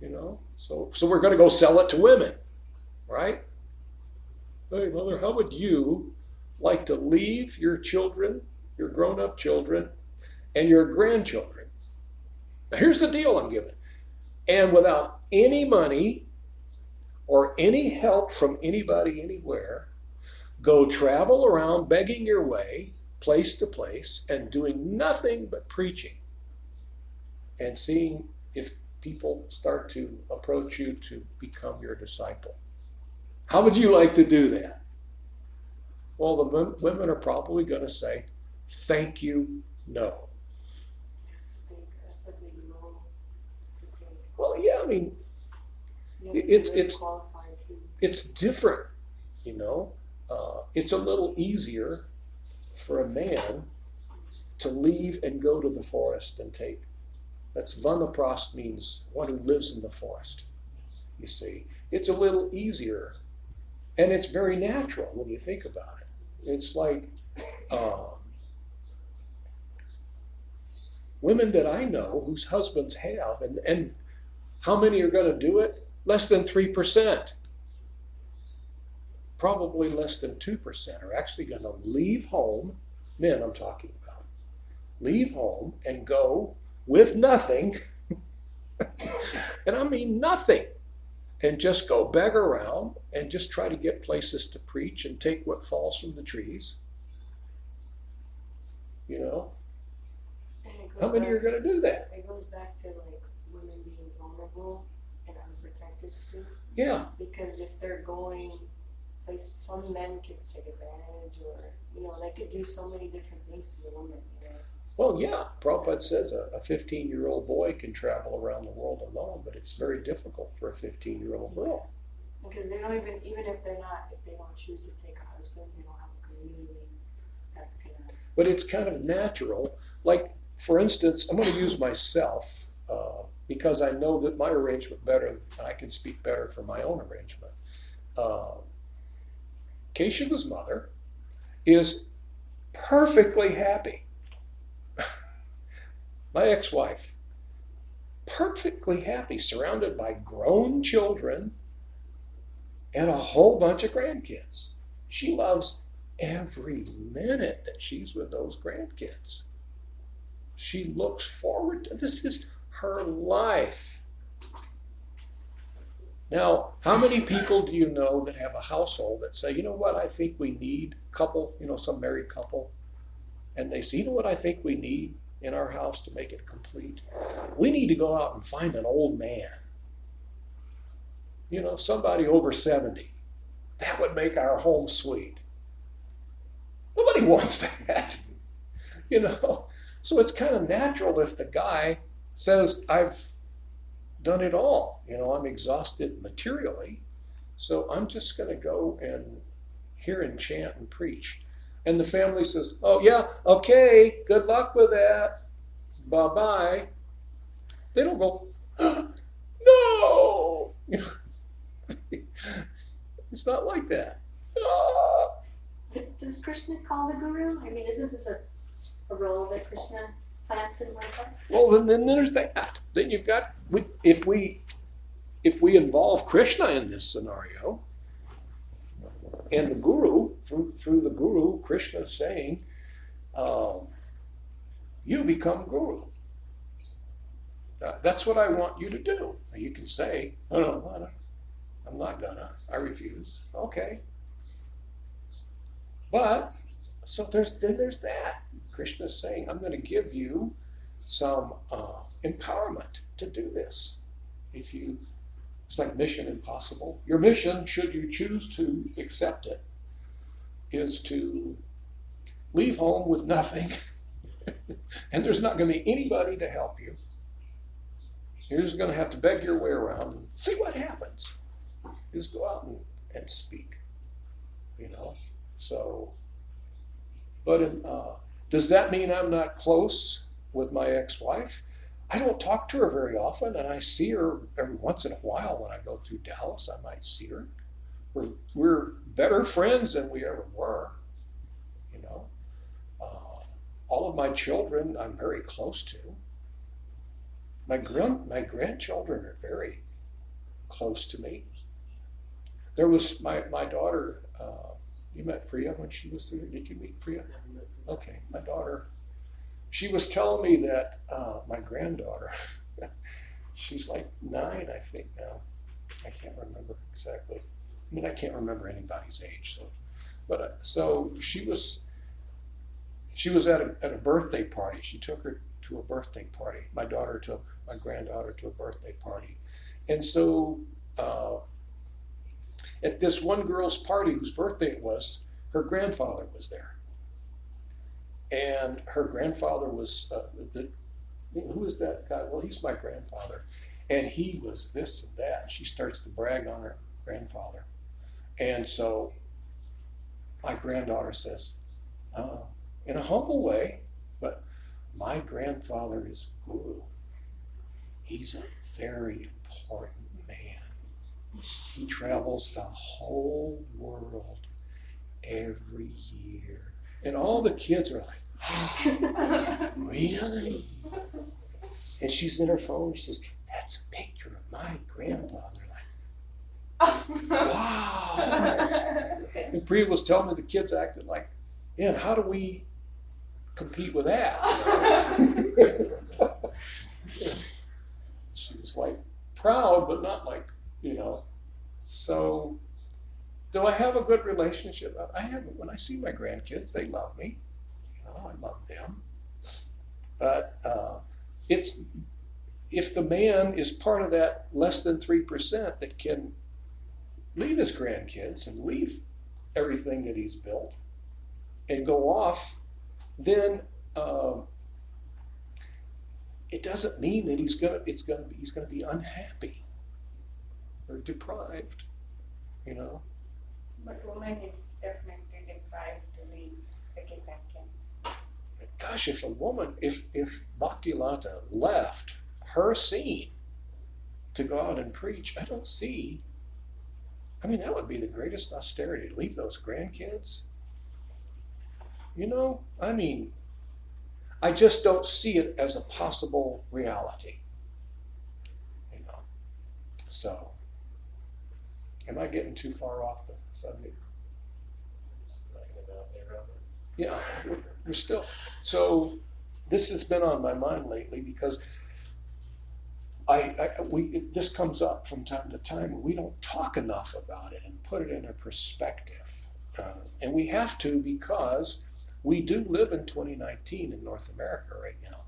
You know, so so we're going to go sell it to women, right? Hey, mother, how would you like to leave your children, your grown up children, and your grandchildren? Now, here's the deal I'm giving. And without any money or any help from anybody anywhere, go travel around begging your way place to place and doing nothing but preaching and seeing if people start to approach you to become your disciple. How would you like to do that? Well, the women are probably going to say, Thank you, no. That's a big, that's a big role. Well, yeah, I mean, You have to It's- it's- it's different, you know. uh, it's a little easier for a man to leave and go to the forest and take. That's vanaprastha means one who lives in the forest. You see, it's a little easier, and it's very natural when you think about it. It's like um, women that I know whose husbands have, and, and how many are going to do it? Less than 3%. Probably less than 2% are actually going to leave home, men I'm talking about, leave home and go with nothing, and I mean nothing, and just go beg around and just try to get places to preach and take what falls from the trees. You know, how many are going to do that? it goes back to like women being vulnerable and unprotected too. Yeah, Because if they're going places, some men could take advantage or, you know, they could do so many different things to a woman, you know. well, yeah. Prabhupada says a 15 year old boy can travel around the world alone, but it's very difficult for a 15 year old girl. Because they don't even, even if they're not, if they don't choose to take a husband, they don't have a community that's gonna, but it's kind of natural. Like, for instance, I'm going to use myself uh, because I know that my arrangement better, and I can speak better for my own arrangement. Uh, Keisha's mother is perfectly happy. my ex wife, perfectly happy, surrounded by grown children and a whole bunch of grandkids. She loves every minute that she's with those grandkids. She looks forward to this is her life. Now, how many people do you know that have a household that say, you know what, I think we need couple, you know, some married couple, and they say, you know what I think we need in our house to make it complete? We need to go out and find an old man. You know, somebody over 70. That would make our home sweet. Nobody wants that. You know, so it's kind of natural if the guy says, I've done it all. You know, I'm exhausted materially. So I'm just going to go and hear and chant and preach. And the family says, Oh, yeah, okay, good luck with that. Bye bye. They don't go, No. You know, it's not like that. Ah. Does Krishna call the guru? I mean, isn't this a, a role that Krishna plants in life? Well, then, then there's that. Then you've got we, if we if we involve Krishna in this scenario, and the guru through through the guru, Krishna saying, um, "You become guru." Uh, that's what I want you to do. You can say, "No, no, no, I'm not gonna. I refuse." Okay, but so there's then there's that. Krishna's saying, "I'm going to give you." some uh, empowerment to do this. If you, it's like mission impossible. Your mission, should you choose to accept it, is to leave home with nothing, and there's not going to be anybody to help you. You're just going to have to beg your way around and see what happens. Just go out and, and speak, you know. So, but in, uh, does that mean I'm not close? with my ex-wife. I don't talk to her very often, and I see her every once in a while when I go through Dallas. I might see her. We're, we're better friends than we ever were. You know, uh, all of my children I'm very close to. My grand my grandchildren are very close to me. There was my my daughter. Uh, you met Priya when she was there. Did you meet Priya? Okay, my daughter she was telling me that uh, my granddaughter, she's like nine, I think now. I can't remember exactly. I mean, I can't remember anybody's age. So, but uh, so she was. She was at a at a birthday party. She took her to a birthday party. My daughter took my granddaughter to a birthday party, and so uh, at this one girl's party whose birthday it was, her grandfather was there and her grandfather was uh, the who is that guy? Well, he's my grandfather, and he was this and that. She starts to brag on her grandfather, and so my granddaughter says, uh, in a humble way, but my grandfather is guru. He's a very important. He travels the whole world every year. And all the kids are like, Really? And she's in her phone. She says, That's a picture of my grandfather. Like, wow. And Priya was telling me the kids acted like, yeah, and how do we compete with that? she was like proud, but not like, you know. So, do I have a good relationship? I have. When I see my grandkids, they love me. You know, I love them. But uh, it's if the man is part of that less than three percent that can leave his grandkids and leave everything that he's built and go off, then um, it doesn't mean that he's gonna it's gonna be he's gonna be unhappy or deprived, you know. But woman is definitely deprived to leave the get back in. Gosh, if a woman, if if Bhaktilata left her scene to go out and preach, I don't see. I mean, that would be the greatest austerity to leave those grandkids. You know, I mean, I just don't see it as a possible reality. You know, so am I getting too far off the subject? Yeah, we're, still. So this has been on my mind lately because I, I we this comes up from time to time. We don't talk enough about it and put it in a perspective, uh, and we have to because we do live in 2019 in North America right now.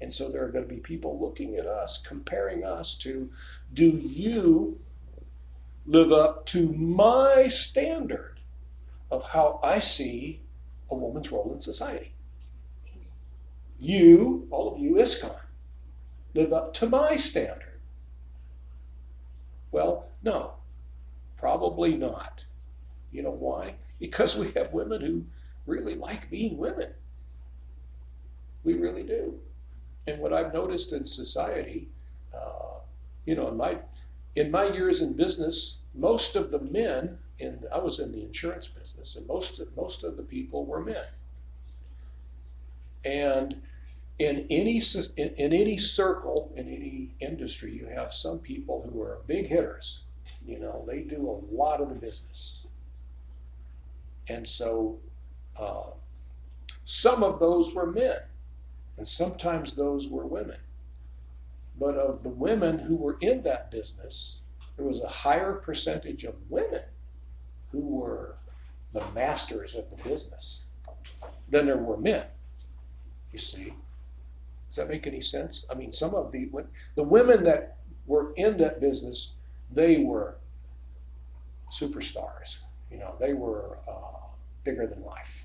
And so there are going to be people looking at us, comparing us to, do you live up to my standard of how I see a woman's role in society? You, all of you, ISKCON, live up to my standard. Well, no, probably not. You know why? Because we have women who really like being women. We really do. And what I've noticed in society, uh, you know, in my in my years in business, most of the men in I was in the insurance business, and most of, most of the people were men. And in any in, in any circle in any industry, you have some people who are big hitters. You know, they do a lot of the business, and so uh, some of those were men, and sometimes those were women. But of the women who were in that business, there was a higher percentage of women who were the masters of the business than there were men. You see? Does that make any sense? I mean, some of the the women that were in that business, they were superstars. You know, they were uh, bigger than life.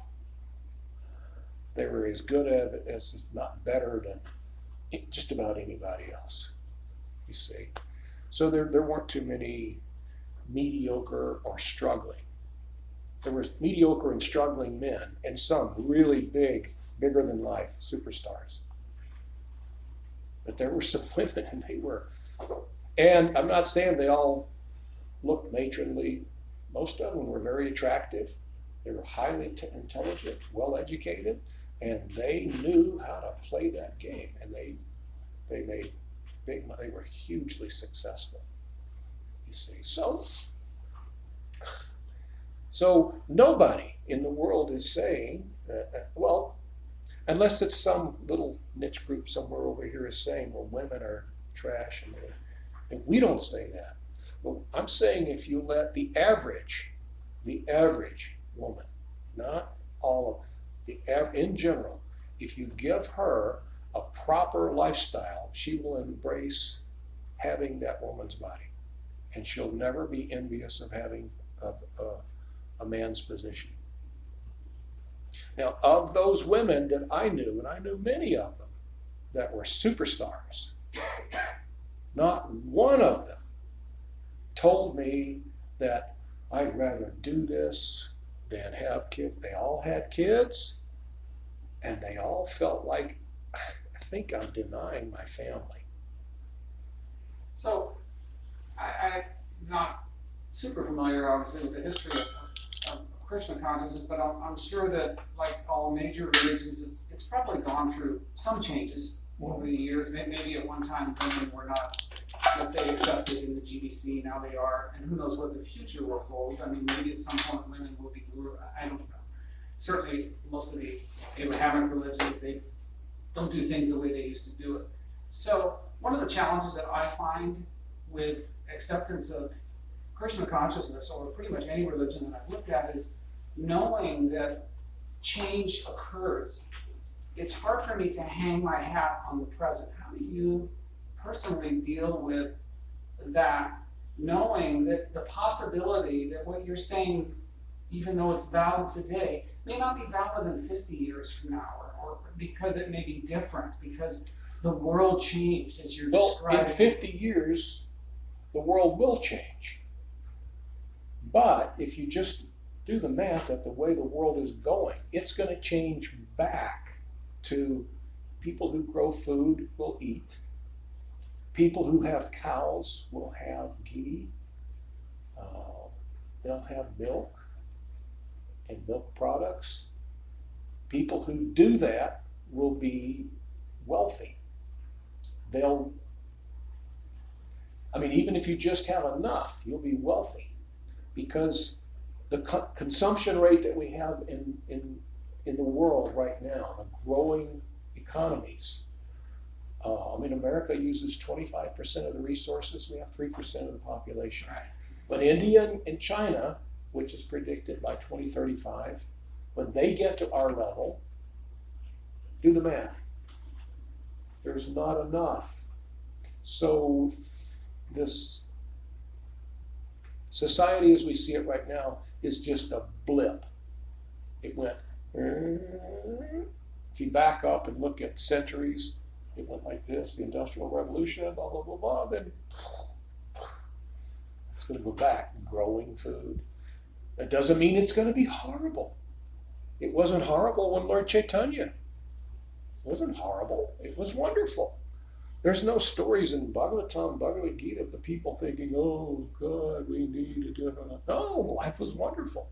They were as good at it as, if not better than just about anybody else. You see, so there there weren't too many mediocre or struggling. There were mediocre and struggling men, and some really big, bigger than life superstars. But there were some women, and they were, and I'm not saying they all looked matronly. Most of them were very attractive. They were highly t- intelligent, well educated, and they knew how to play that game. And they they made big money. They were hugely successful. You see, so so nobody in the world is saying, uh, well, unless it's some little niche group somewhere over here is saying, well, women are trash, and, and we don't say that. But I'm saying if you let the average, the average woman, not all of the in general, if you give her a proper lifestyle, she will embrace having that woman's body, and she'll never be envious of having a, a, uh, a man's position. Now, of those women that I knew, and I knew many of them that were superstars, not one of them told me that I'd rather do this than have kids. They all had kids, and they all felt like, think I'm denying my family. So, I, I'm not super familiar, obviously, with the history of, of Krishna consciousness, but I'm, I'm sure that, like all major religions, it's, it's probably gone through some changes over the years. Maybe at one time women were not, let's say, accepted in the GBC, now they are, and who knows what the future will hold. I mean, maybe at some point women will be I don't know. Certainly, most of the Abrahamic religions, they don't do things the way they used to do it. So, one of the challenges that I find with acceptance of Krishna consciousness or pretty much any religion that I've looked at is knowing that change occurs. It's hard for me to hang my hat on the present. How do you personally deal with that, knowing that the possibility that what you're saying, even though it's valid today, may not be valid in 50 years from now, or, because it may be different, because the world changed as you're Well, describing. in 50 years, the world will change. But if you just do the math at the way the world is going, it's going to change back to people who grow food will eat, people who have cows will have ghee, uh, they'll have milk and milk products. People who do that will be wealthy. They'll I mean, even if you just have enough, you'll be wealthy because the co- consumption rate that we have in, in, in the world right now, the growing economies, uh, I mean, America uses 25% of the resources, we have 3% of the population. Right. But India and- and China, which is predicted by 2035, when they get to our level, do the math. There's not enough. So this society as we see it right now is just a blip. It went, if you back up and look at centuries, it went like this, the Industrial Revolution, blah, blah, blah, blah, then it's going to go back, growing food. That doesn't mean it's going to be horrible. It wasn't horrible when Lord Chaitanya. It wasn't horrible. It was wonderful. There's no stories in Bhagavatam, Bhagavad Gita of the people thinking, oh, God, we need to do it. No, life was wonderful.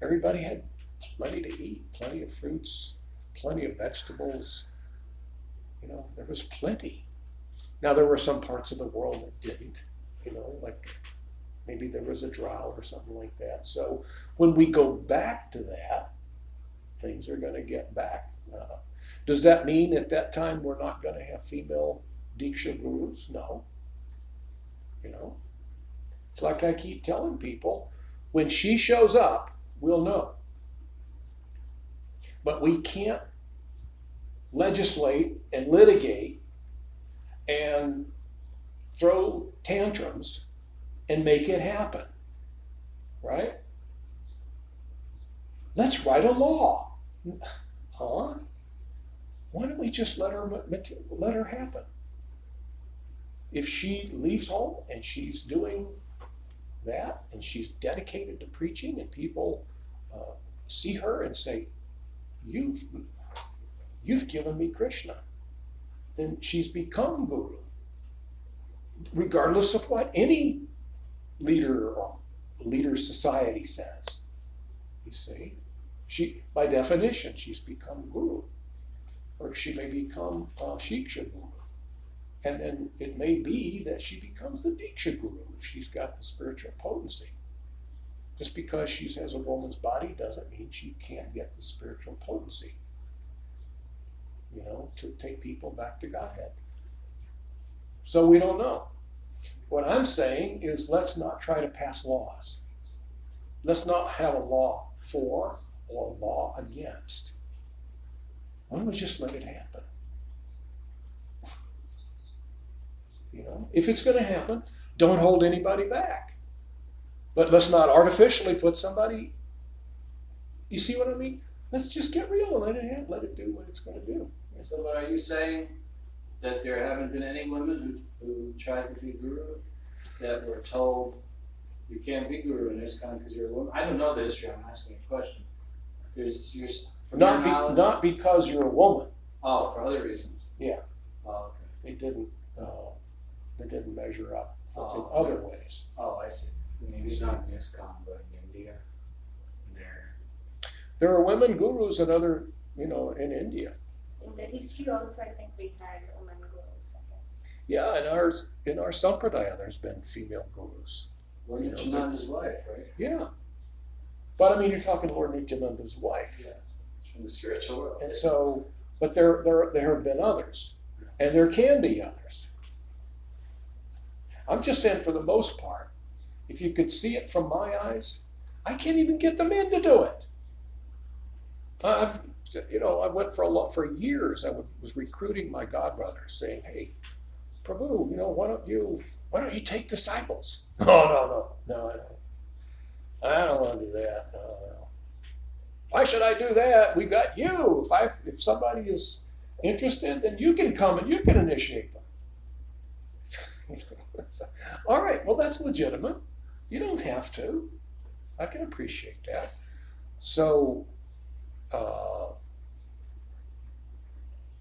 Everybody had plenty to eat, plenty of fruits, plenty of vegetables. You know, there was plenty. Now, there were some parts of the world that didn't, you know, like maybe there was a drought or something like that. So when we go back to that, things are going to get back. Uh, does that mean at that time we're not going to have female Diksha gurus? No. You know, it's like I keep telling people when she shows up, we'll know. But we can't legislate and litigate and throw tantrums and make it happen. Right? Let's write a law. Huh? Why don't we just let her let her happen? If she leaves home and she's doing that and she's dedicated to preaching and people uh, see her and say, "You've you've given me Krishna," then she's become guru, regardless of what any leader or leader society says. You see, she by definition she's become guru or she may become uh, Shiksha Guru. And then it may be that she becomes the Diksha Guru if she's got the spiritual potency. Just because she has a woman's body doesn't mean she can't get the spiritual potency, you know, to take people back to Godhead. So we don't know. What I'm saying is let's not try to pass laws. Let's not have a law for or law against. Why don't we just let it happen? You know, if it's going to happen, don't hold anybody back. But let's not artificially put somebody. You see what I mean? Let's just get real and let it happen. Let it do what it's going to do. So are you saying that there haven't been any women who, who tried to be guru that were told you can't be guru in ISKCON because you're a woman. I don't know the history. I'm asking a question. There's you're from Not your be, knowledge. not because you're a woman. oh, for other reasons. Yeah. Oh, okay. It didn't. Uh, it didn't measure up for, in Oh, other ways. Oh, I see. Maybe not in ISKCON, but in India, there. There are women gurus in other, you know, in India. In the history also, I think we had women gurus, I guess. Yeah, in ours, in our sampradaya, there's been female gurus. Lord You know, Nityananda's wife, right? Yeah. But I mean, you're talking to Lord Nityananda's wife. Yeah. From the spiritual world. And so, but there, there, there have been others, and there can be others. I'm just saying, for the most part, if you could see it from my eyes, I can't even get the men to do it. I, you know, I went for a lot for years. I was recruiting my godbrothers, saying, "Hey, Prabhu, you know, why don't you, why don't you take disciples?" No, oh, no, no, no, I don't. I don't want to do that. No. Why should I do that? We got you. If I if somebody is interested, then you can come and you can initiate them. All right, well that's legitimate. You don't have to. I can appreciate that. So, uh,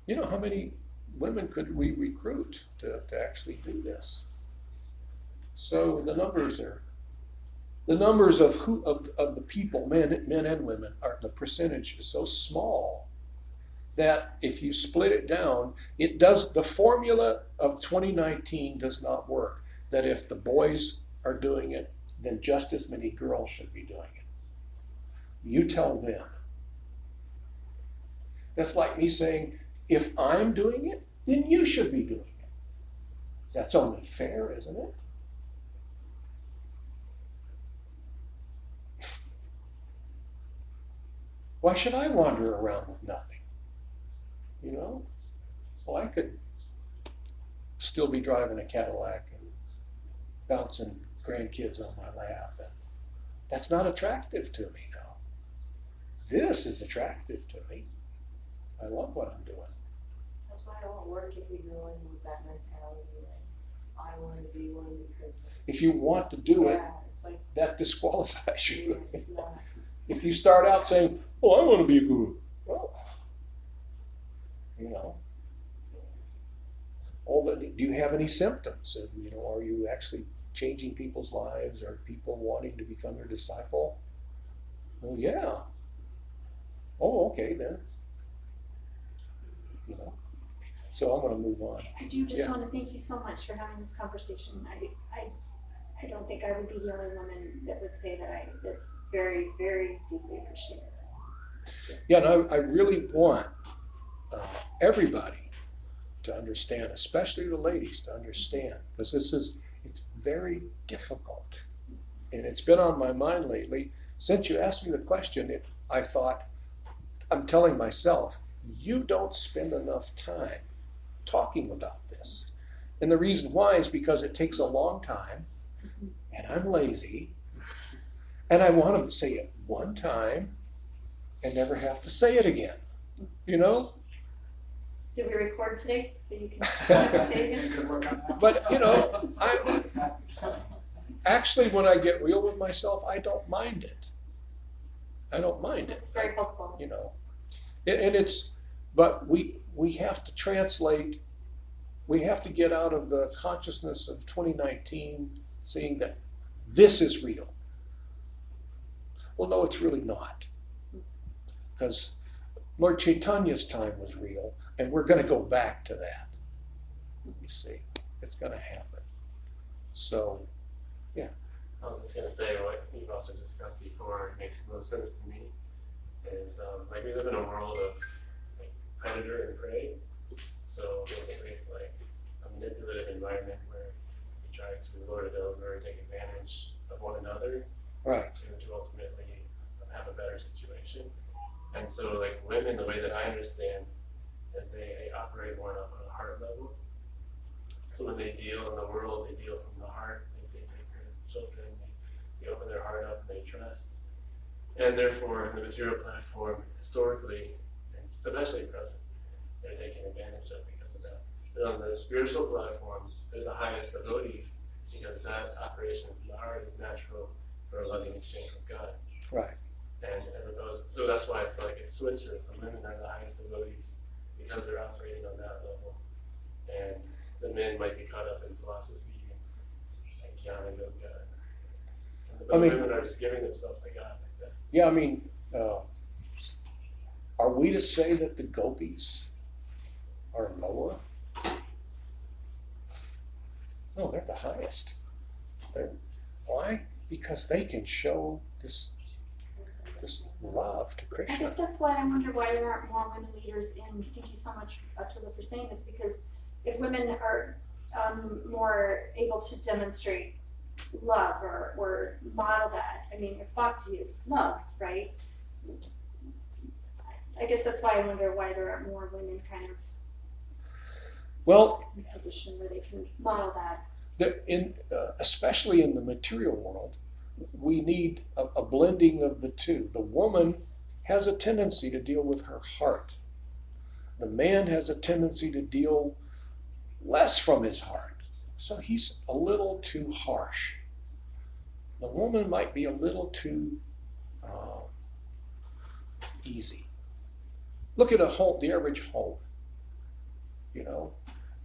you know, how many women could we recruit to, to actually do this? So the numbers are the numbers of who of, of the people, men, men and women, are the percentage is so small that if you split it down, it does the formula of 2019 does not work. That if the boys are doing it, then just as many girls should be doing it. You tell them. That's like me saying, if I'm doing it, then you should be doing it. That's only fair, isn't it? Why should I wander around with nothing? You know? Well, I could still be driving a Cadillac and bouncing grandkids on my lap. And that's not attractive to me now. This is attractive to me. I love what I'm doing. That's why I don't work if you go in with that mentality like I want to be one because If you want to do it, yeah, it's like that disqualifies yeah, you. it's not. If you start out saying, "Oh, I want to be a guru," well, you know, all the, do you have any symptoms? And, you know, are you actually changing people's lives? Are people wanting to become your disciple? Well, yeah. Oh, okay then. You know, so I'm going to move on. I do just Yeah. want to thank you so much for having this conversation. I, I, I don't think I would be the only woman that would say that I, that's very, very deeply appreciated. Yeah, and I, I really want uh, everybody to understand, especially the ladies, to understand, because this is it's very difficult, and it's been on my mind lately. Since you asked me the question, it, I thought I'm telling myself you don't spend enough time talking about this, and the reason why is because it takes a long time, and I'm lazy, and I want to say it one time and never have to say it again. You know? Did we record today so you can say it again? Good work on that. But, you know, I actually, when I get real with myself, I don't mind it. I don't mind it. That's very helpful. You know, and, and it's, but we we have to translate. We have to get out of the consciousness of 2019, seeing that this is real. Well, no, it's really not, because Lord Chaitanya's time was real, and we're going to go back to that. You see, it's going to happen. So, yeah. I was just gonna say what you've also discussed before it makes most sense to me is um, like we live in a world of like predator and prey. So basically, it's like a manipulative environment where we try to lord it over and take advantage of one another right. to, to ultimately have a better situation. And so, like women, the way that I understand is they, operate more on a, heart level. So when they deal in the world, they deal from the heart. They, they take care of children. They, they open their heart up. and They trust. And therefore, in the material platform, historically, and especially present, they're taken advantage of because of that. But on the spiritual platform, they're the highest devotees, because that operation from the heart is natural for a loving exchange with God. Right. And as opposed, so that's why it's like it switches. The women are the highest devotees because they're operating on that level, and the men might be caught up in philosophy and jnana yoga. And the I mean- women are just giving themselves to God like that. Yeah, I mean, uh, are we to say that the gopis are lower? No, they're the highest. They're, why? Because they can show this this love to I Krishna. guess that's why I wonder why there aren't more women leaders in, thank you so much, Attila, for saying this, because if women are um, more able to demonstrate love or, or model that, I mean, if bhakti is love, right? I guess that's why I wonder why there aren't more women kind of Well, in a position where they can model that. the, in uh, especially in the material world, we need a, a blending of the two. The woman has a tendency to deal with her heart. The man has a tendency to deal less from his heart. So he's a little too harsh. The woman might be a little too uh, easy. Look at a home, the average home. You know,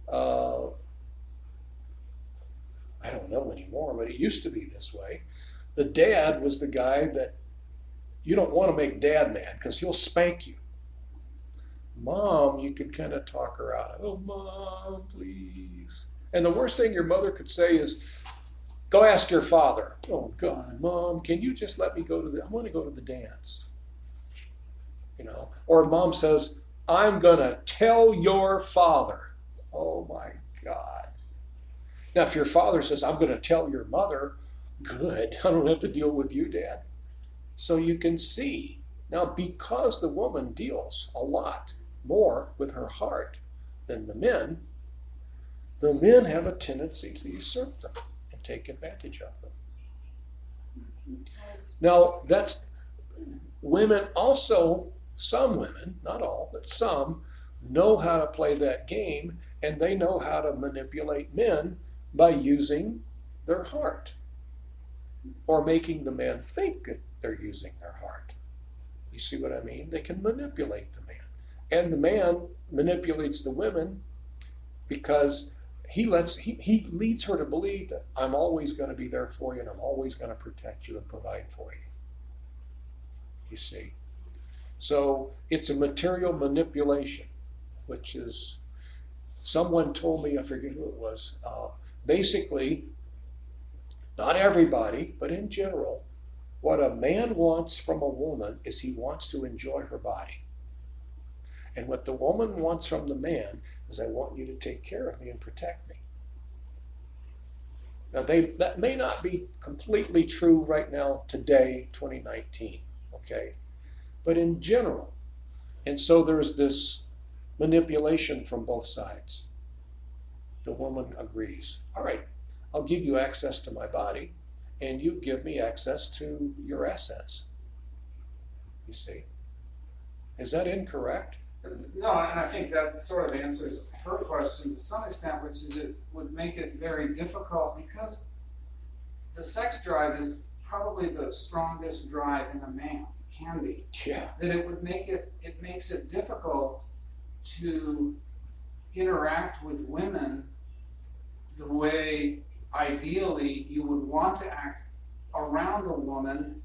uh, I don't know anymore, but it used to be this way. The dad was the guy that you don't want to make dad mad because he'll spank you. Mom, you could kind of talk her out. Of it. Oh, mom, please. And the worst thing your mother could say is, "Go ask your father." Oh God, mom, can you just let me go to the? I want to go to the dance. You know, or mom says, "I'm gonna tell your father." Oh my God. Now, if your father says, I'm going to tell your mother, good. I don't have to deal with you, Dad. So you can see. Now, because the woman deals a lot more with her heart than the men, the men have a tendency to usurp them and take advantage of them. Now, that's women also, some women, not all, but some, know how to play that game and they know how to manipulate men by using their heart or making the man think that they're using their heart. You see what I mean? They can manipulate the man. And the man manipulates the women because he lets he, he leads her to believe that I'm always going to be there for you and I'm always going to protect you and provide for you. You see. So it's a material manipulation, which is someone told me, I forget who it was, uh, basically, not everybody, but in general, what a man wants from a woman is he wants to enjoy her body. And what the woman wants from the man is, I want you to take care of me and protect me. Now, they, that may not be completely true right now, today, 2019, okay? But in general, and so there's this manipulation from both sides. The woman agrees. All right, I'll give you access to my body, and you give me access to your assets. You see? Is that incorrect? No, and I think that sort of answers her question to some extent, which is it would make it very difficult because the sex drive is probably the strongest drive in a man, can be. Yeah. That it would make it, it makes it difficult to interact with women the way ideally you would want to act around a woman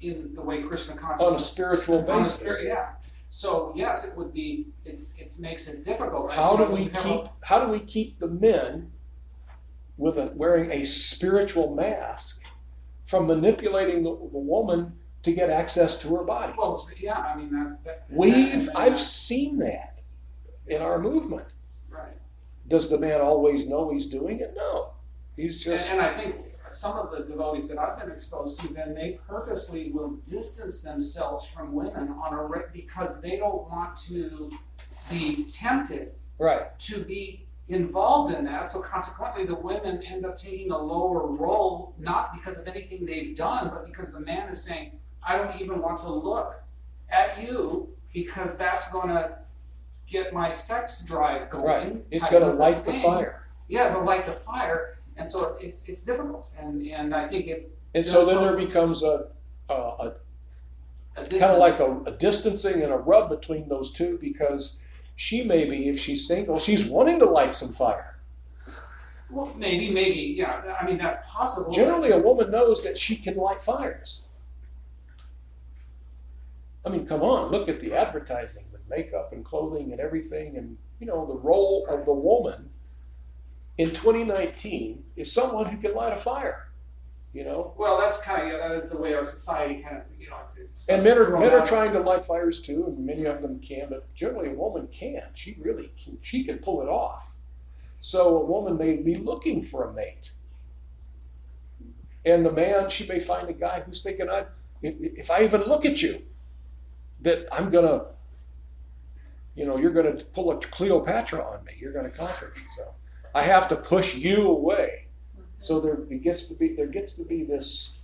in the way Krishna consciousness On a spiritual on a basis. yeah. So yes, it would be. It's it makes it difficult. How do we have a- keep how do we keep the men with a, wearing a spiritual mask from manipulating the, the woman to get access to her body? Well, yeah, I mean that's that. We've that- I've seen that in our movement. right. Does the man always know he's doing it? No. He's And, just and I think some of the devotees that I've been exposed to, then they purposely will distance themselves from women on a re- because they don't want to be tempted right. to be involved in that. So consequently, the women end up taking a lower role, not because of anything they've done, but because the man is saying, "I don't even want to look at you because that's going to get my sex drive going." Right. It's going to light the fire. Yeah, to light the fire. And so it's it's difficult, and and I think it And so then there becomes a, a, a a kind of like a, a distancing and a rub between those two because she may be, if she's single, she's wanting to light some fire. well, maybe maybe yeah. I mean that's possible. Generally, a woman knows that she can light fires. I mean, come on, look at the advertising with makeup and clothing and everything, and you know, the role of the woman in 2019 is someone who can light a fire. You know, Well, that's kind of yeah, that is the way our society kind of you know it's. and men are men are trying to light fires too, and many of them can, but generally a woman can. She really can. She can pull it off. So a woman may be looking for a mate, and the man she may find a guy who's thinking, "I, if I even look at you, that I'm gonna, you know, you're gonna pull a Cleopatra on me. You're gonna conquer me. So I have to push you away. So there gets to be there gets to be this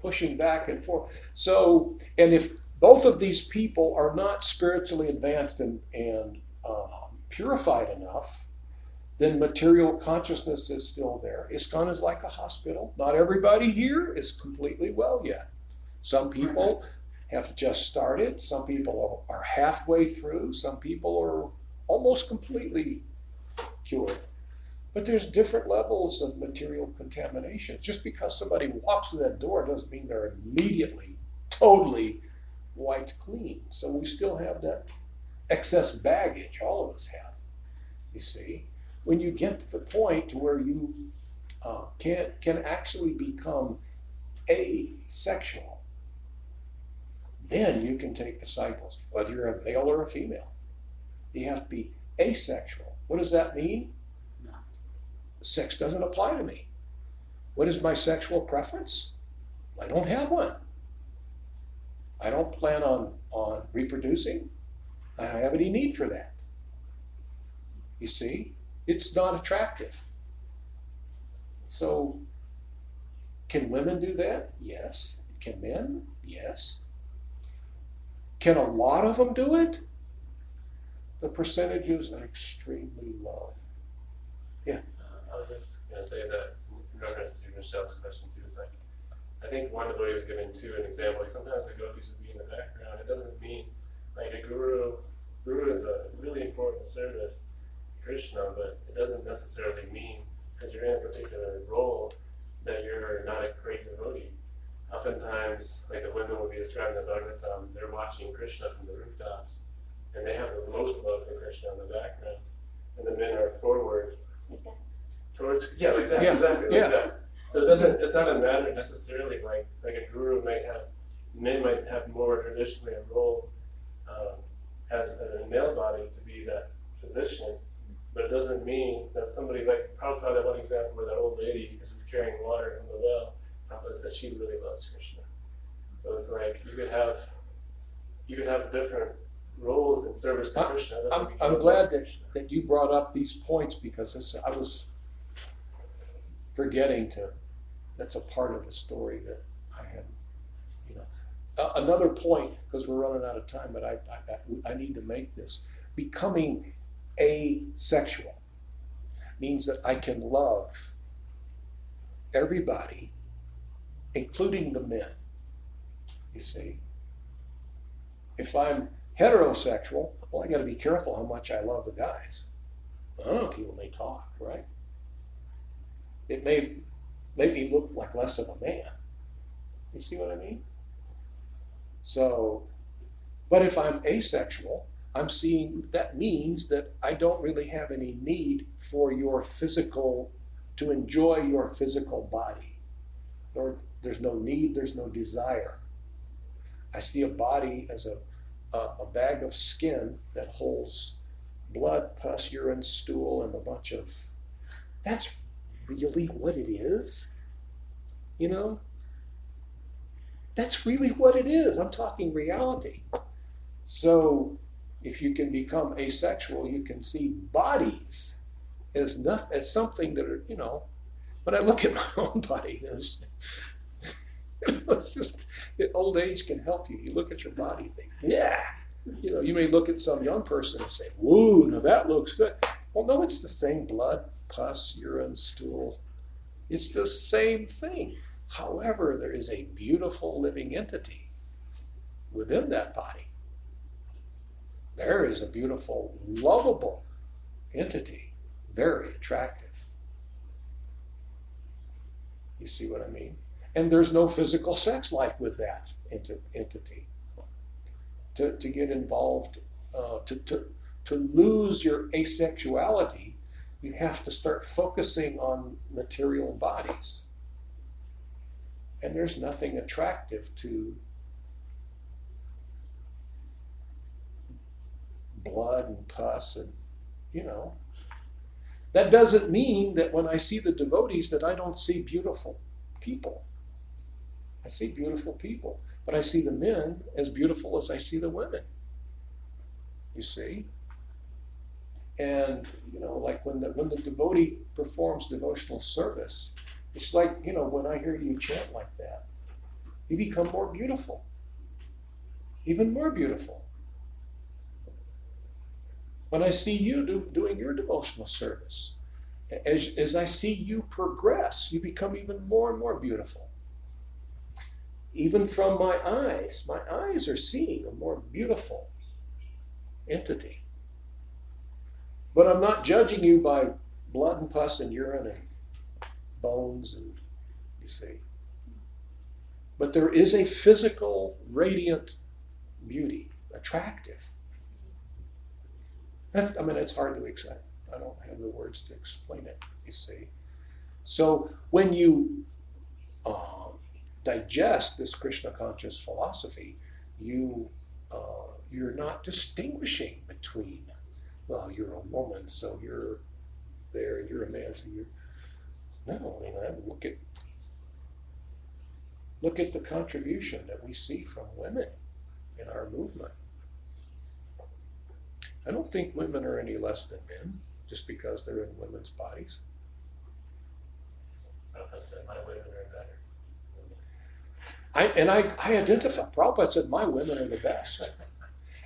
pushing back and forth. So, and if both of these people are not spiritually advanced and, and um, purified enough, then material consciousness is still there. ISKCON is like a hospital. Not everybody here is completely well yet. Some people have just started, some people are halfway through, some people are almost completely cured. But there's different levels of material contamination. Just because somebody walks through that door doesn't mean they're immediately, totally wiped clean. So we still have that excess baggage. All of us have. You see, when you get to the point where you uh, can can actually become asexual, then you can take disciples, whether you're a male or a female. You have to be asexual. What does that mean? sex doesn't apply to me. What is my sexual preference? I don't have one. I don't plan on, on reproducing. I don't have any need for that. You see, it's not attractive. So, can women do that? Yes. Can men? Yes. Can a lot of them do it? The percentages are extremely low. Yeah? I was just gonna say that in reference to Michelle's question too, is like, I think one of the was giving too an example, like sometimes the gopis would be in the background, it doesn't mean, like a guru, guru is a really important service, to Krishna, but it doesn't necessarily mean, because you're in a particular role, that you're not a great devotee. Oftentimes, like the women will be describing the Bhagavatam, they're watching Krishna from the rooftops, and they have the most love for Krishna in the background, and the men are forward. Towards yeah like that Yeah, exactly yeah. like that. So it doesn't it's not a matter necessarily like like a guru might have men might have more traditionally a role um, as a male body to be that position. But it doesn't mean that somebody like Prabhupada that one example where that old lady is just carrying water from the well Prabhupada said she really loves Krishna. So it's like you could have you could have a different roles in service to I- Krishna. That's I'm, I'm glad that, that you brought up these points because this, I was forgetting to, that's a part of the story that I had, you know. Uh, another point, because we're running out of time, but I, I, I need to make this. Becoming asexual means that I can love everybody, including the men. You see? If I'm heterosexual, well, I got to be careful how much I love the guys. Oh, people may talk, right? It may make me look like less of a man. You see what I mean? So, but if I'm asexual, I'm seeing that means that I don't really have any need for your physical, to enjoy your physical body. Or there's no need, there's no desire. I see a body as a a, a bag of skin that holds blood, pus, urine, stool, and a bunch of. That's really what it is? You know? That's really what it is. I'm talking reality. So, if you can become asexual, you can see bodies as nothing, as something that are, you know. When I look at my own body, it's, it's just old age can help you. You look at your body, and think, yeah. You know, you may look at some young person and say, "Woo, now that looks good." Well, no, it's the same blood, pus, urine, stool. It's the same thing. However, there is a beautiful living entity within that body. There is a beautiful, lovable entity, very attractive. You see what I mean? And there's no physical sex life with that enti- entity. To, to get involved, uh, to, to, to lose your asexuality, you have to start focusing on material bodies. And there's nothing attractive to blood and pus and, you know. That doesn't mean that when I see the devotees that I don't see beautiful people. I see beautiful people, but I see the men as beautiful as I see the women. You see? And you know, like when the when the devotee performs devotional service, it's like, you know, when I hear you chant like that, you become more beautiful. Even more beautiful. When I see you do, doing your devotional service, as, as I see you progress, you become even more and more beautiful. Even from my eyes, my eyes are seeing a more beautiful entity. But I'm not judging you by blood and pus and urine and bones and you see. But there is a physical, radiant beauty, attractive. That's, I mean, it's hard to explain. I don't have the words to explain it, you see. So when you um, digest this Krishna conscious philosophy, you, uh, you're not distinguishing between well, you're a woman, so you're there, and you're a man, so you're. No, I mean, I look at look at the contribution that we see from women in our movement. I don't think women are any less than men just because they're in women's bodies. Prabhupada said my women are better. I, and I, I identify, Prabhupada said, my women are the best.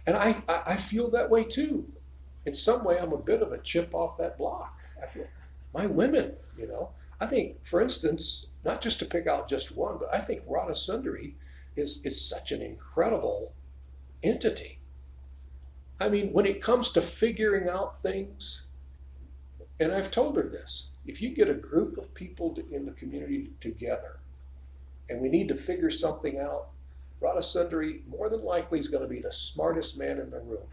And I, I, feel that way too. In some way, I'm a bit of a chip off that block. I feel my women, you know. I think, for instance, not just to pick out just one, but I think Radha Sundari is, is such an incredible entity. I mean, when it comes to figuring out things, and I've told her this if you get a group of people in the community together and we need to figure something out, Radha Sundari more than likely is going to be the smartest man in the room.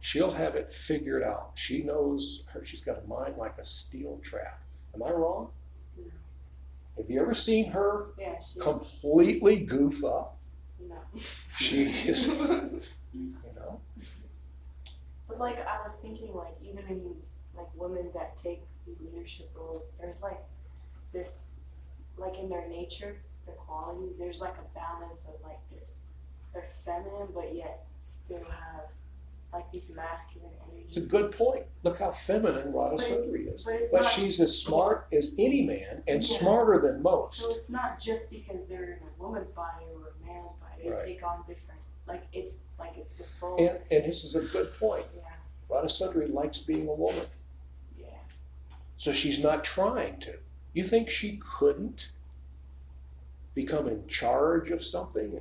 She'll have it figured out. She knows her, she's got a mind like a steel trap. Am I wrong? No. Have you ever seen her Yeah, completely goof up? no. She is, you know. But like I was thinking, like even in these like women that take these leadership roles, there's like this, like in their nature, their qualities. There's like a balance of like this. They're feminine, but yet still have like these masculine It's a good point. Look how feminine Radha Sundari is. but But not- she's as smart as any man and Yeah. smarter than most. So it's not just because they're in a woman's body or a man's body. They Right. take on different. Like it's like it's the soul. And, and this is a good point. Yeah. Radha Sundari likes being a woman, Yeah. so she's not trying to. You think she couldn't become in charge of something?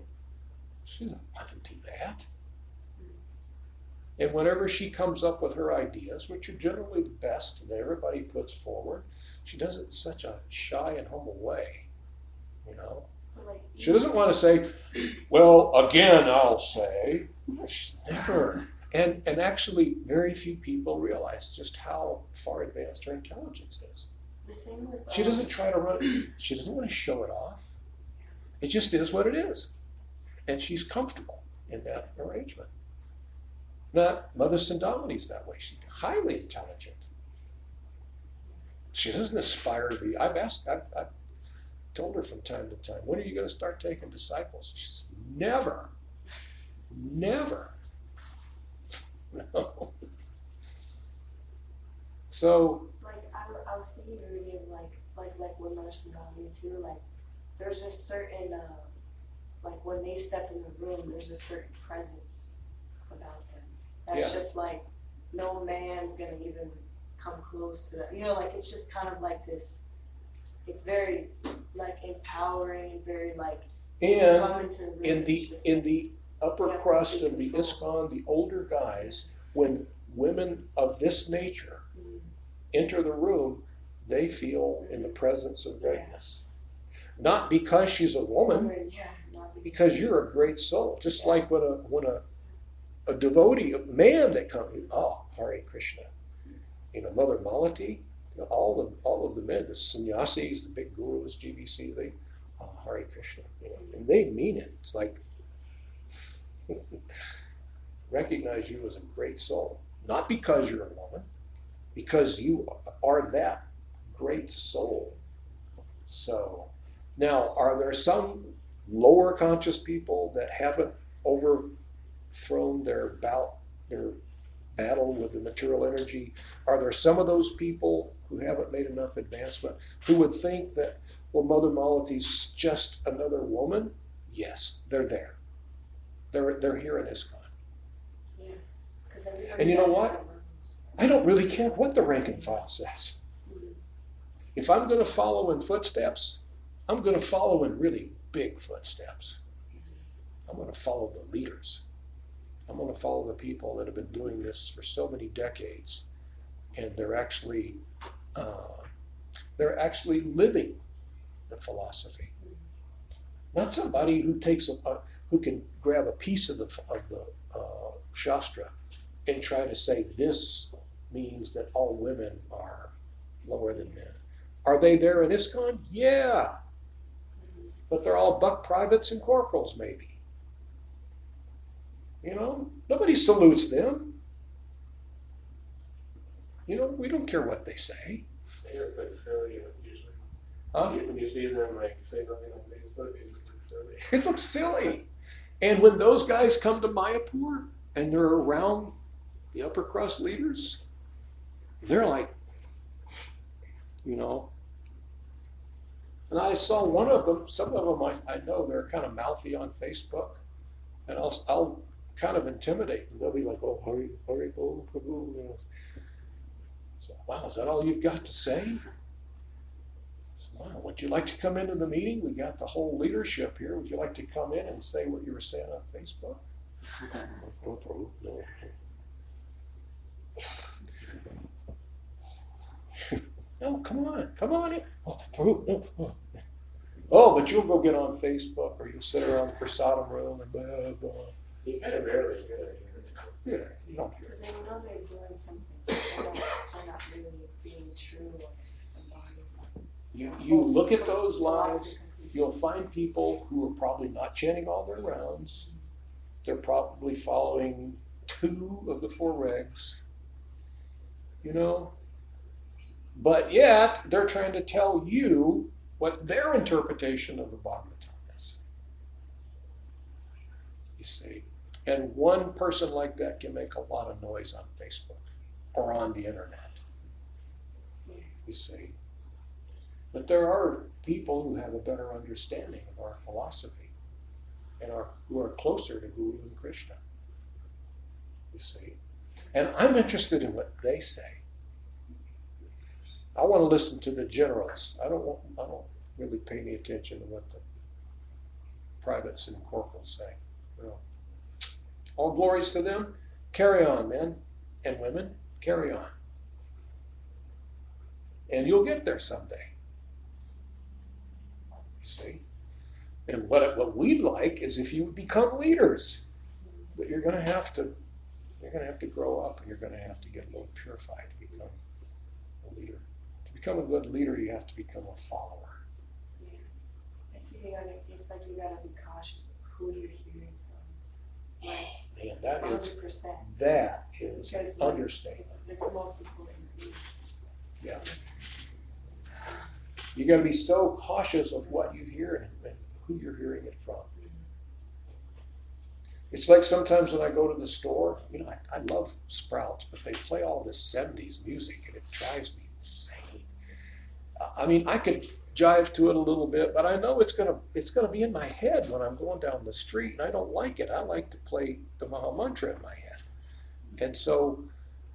She doesn't want to do that. And whenever she comes up with her ideas, which are generally the best that everybody puts forward, she does it in such a shy and humble way. You know? She doesn't want to say, well, again, I'll say. Never. And, and actually, very few people realize just how far advanced her intelligence is. The same with. She um, doesn't try to run she doesn't want to show it off. It just is what it is. And she's comfortable in that arrangement. Not Mother Sindhamani's that way. She's highly intelligent. She doesn't aspire to be. I've asked, I've, I've told her from time to time, when are you going to start taking disciples? She says, never. Never. No. So, like I, wa- I was thinking earlier like like like with Nurse Melanie too like there's a certain uh, like when they step in the room there's a certain presence about them that's Yeah. just like no man's gonna even come close to that. You know, like it's just kind of like this. It's very like empowering and very like And come into the room. in the just in the upper Yeah, crust of the. ISKCON, the older guys, when women of this nature Mm. enter the room, they feel in the presence of greatness. Not because she's a woman, because- you're a great soul. Just like when a when a a devotee, a man that comes, oh Hare Krishna, you know Mother Malati, you know, all of all of the men, the sannyasis, the big gurus, GBC, they oh, Hare Krishna, you know, and they mean it. It's like recognize you as a great soul, not because you're a woman, because you are that great soul. So now, are there some lower conscious people that haven't overthrown their bout, their battle with the material energy? Are there some of those people who haven't made enough advancement who would think that, well, Mother Malati's just another woman? Yes, they're there. They're, they're here in ISKCON. Yeah, And you know what? I don't really care what the rank and file says. If I'm going to follow in footsteps, I'm going to follow in really big footsteps. I'm going to follow the leaders. I'm going to follow the people that have been doing this for so many decades, and they're actually uh, they're actually living the philosophy. Not somebody who takes a, a who can grab a piece of the of the uh, shastra and try to say this means that all women are lower than men. Are they there in ISKCON? Yeah. But they're all buck privates and corporals, maybe. You know, nobody salutes them. You know, we don't care what they say. They just look silly usually. Huh? When you see them like say something on Facebook, they just look silly. It looks silly. And when those guys come to Mayapur and they're around the upper crust leaders, they're like, you know. And I saw one of them, some of them I, I know they're kind of mouthy on Facebook, and I'll, I'll kind of intimidate them. They'll be like, oh, hurry, hurry, go, Prabhu. You. So, wow, is that all you've got to say? So, wow, would you like to come into the meeting? We got the whole leadership here. Would you like to come in and say what you were saying on Facebook? Oh, Prabhu, no. No, come on, come on in. Oh, no, oh. But you'll go get on Facebook or you'll sit around the prasadam room and blah, blah. You kind of rarely hear that here. Yeah, you don't hear Because they know they're doing something. They don't, they're not really being true or embodying. You, you look at those lives, you'll find people who are probably not chanting all their rounds. They're probably following two of the four regs. You know? But yet, they're trying to tell you what their interpretation of the Bhagavatam is. You see? And one person like that can make a lot of noise on Facebook or on the internet. You see? But there are people who have a better understanding of our philosophy and are who are closer to Guru and Krishna. You see? And I'm interested in what they say. I want to listen to the generals. I don't want, I don't really pay any attention to what the privates and corporals say. All glories to them. Carry on, men and women. Carry on. And you'll get there someday. You see? And what, what we'd like is if you would become leaders. But you're going to have to, you're going to have to grow up and you're going to have to get a little purified to become a leader. To become a good leader, you have to become a follower. Yeah. It's, you gotta, it's like you gotta be cautious of who you're hearing from. Like, Man, that is, hundred percent. that is Because, understatement. It's, it's the most important thing. Yeah. You got to be so cautious of what you hear and, and who you're hearing it from. It's like sometimes when I go to the store, you know, I, I love Sprouts, but they play all this 70s music and it drives me insane. I- mean, I could jive to it a little bit, but I know it's gonna it's gonna be in my head when I'm going down the street, and I don't like it. I like to play the Maha Mantra in my head, and so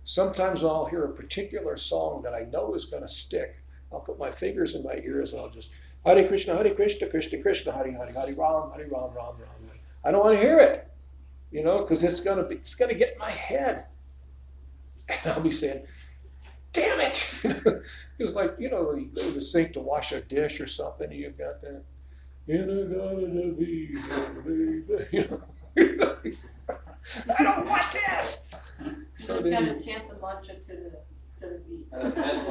Sometimes I'll hear a particular song that I know is to stick. I'll put my fingers in my ears and I'll just Hare Krishna, Hare Krishna, Krishna Krishna, Hare Hare, Hare Ram, Hare Ram, Ram Ram. I don't want to hear it, you know, because it's gonna be, it's gonna get in my head, and I'll be saying, "Damn it!" it was like you know, you go to the sink to wash a dish or something, and you've got that. In a garden of Eden, baby," you know. I don't want this. You So just then gotta chant the mantra to the to the beat.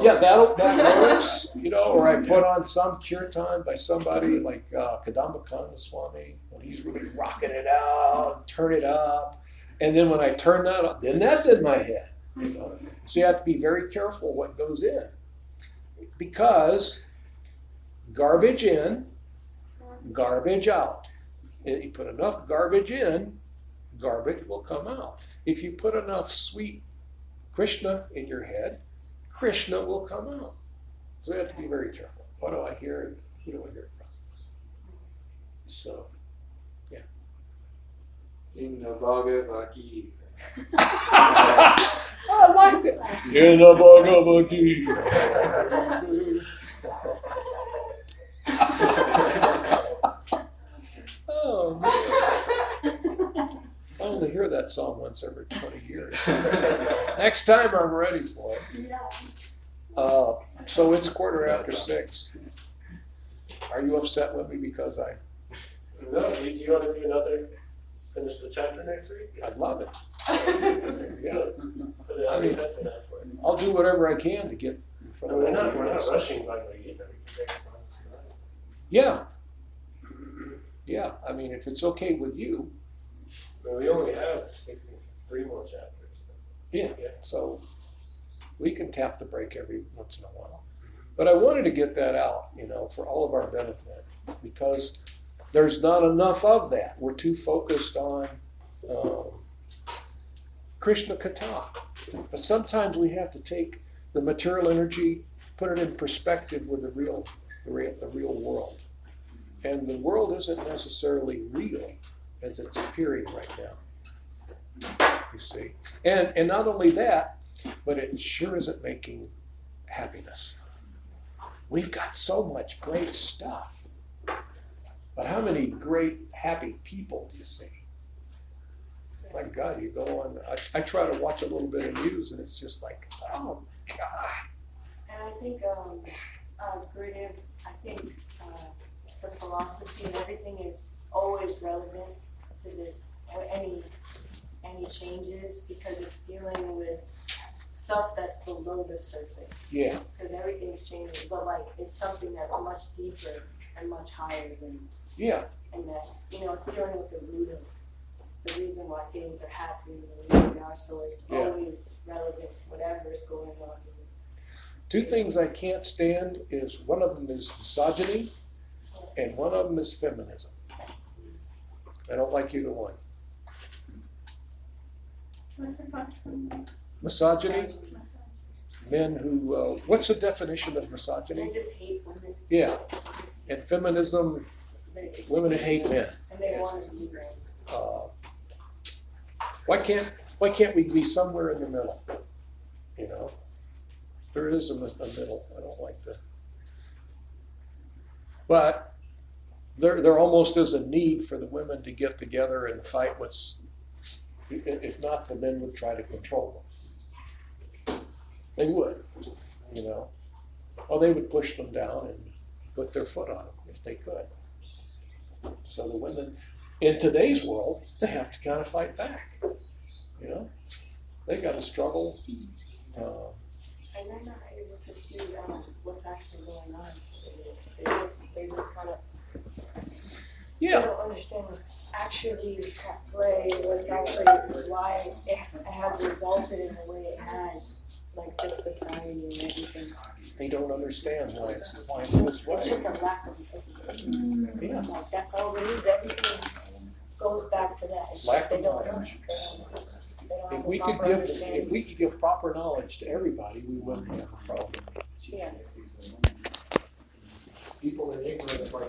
yeah, that that works, you know. Or I put on some kirtan by somebody like uh, Kadamba Kanana Swami when he's really rocking it out, turn it up, and then when I turn that up, then that's in my head. You know, so you have to be very careful what goes in because garbage in, garbage out. If you put enough garbage in, garbage will come out. If you put enough sweet Krishna in your head, Krishna will come out. So you have to be very careful. What do I hear? and Who do I hear from? So, yeah. In the Bhagavad Gita. I like it. In the Bhagavad Gita. oh man. I only hear that song once every 20 years. Next time I'm ready for it. Uh, so it's quarter after six. Are you upset with me because I, No, do you, do you want to do another, finish the chapter next week? I love it? Yeah. But I mean, that's what that's for. I'll do whatever I can to get in front No, of we're not, we're not everybody. rushing Bhagavad Gita, we can take as long as we like. Yeah. Yeah, I mean, if it's okay with you, But we only have sixteen, it's three more chapters. Yeah. Yeah. so we can tap the brake every once in a while. But I wanted to get that out, you know, for all of our benefit, because there's not enough of that. We're too focused on um, Krishna Katha. But sometimes we have to take the material energy, put it in perspective with the real, the real, the real world. And the world isn't necessarily real as it's appearing right now. You see, and and not only that, but it sure isn't making happiness. We've got so much great stuff, but how many great happy people do you see? My God, you go on. I, I try to watch a little bit of news, and it's just like, oh my God. And I think, um, uh, Gurudev, I think, uh, the philosophy and everything is always relevant to this, or any, any changes, because it's dealing with stuff that's below the surface. Yeah, Because everything's changing, but like, it's something that's much deeper and much higher than, yeah, and that, you know, it's dealing with the root of the reason why things are happening the way they are, so it's Yeah. always relevant to whatever's going on. two things I can't stand is one of them is misogyny, and one of them is feminism. I don't like either one. What's the first one? Misogyny, men who, uh, what's the definition of They misogyny? just hate women. Yeah, and feminism, women hate men. And they want to be right. Uh, why can't why can't we be somewhere in the middle? You know, there is a, a middle. I don't like that, but there there almost is a need for the women to get together and fight what's. If not, the men would try to control them. They would, you know. Well, they would push them down and put their foot on them if they could. So the women in today's world, they have to kind of fight back. You know, they got to struggle. Uh, And they're not able to see um, what's actually going on. They they just, they just kind of, they yeah, don't understand what's actually at play, what's actually, why it, has resulted in the way it has, like this society and everything. they don't understand why it's why it's this way. It's just a lack of education. Yeah. Like, that's all it is, everything goes back to that. It's Lack just they of don't knowledge. They don't know. They don't have If the we could proper give understanding. if we could give proper knowledge to everybody, we wouldn't have a problem. Yeah. People in ignorance like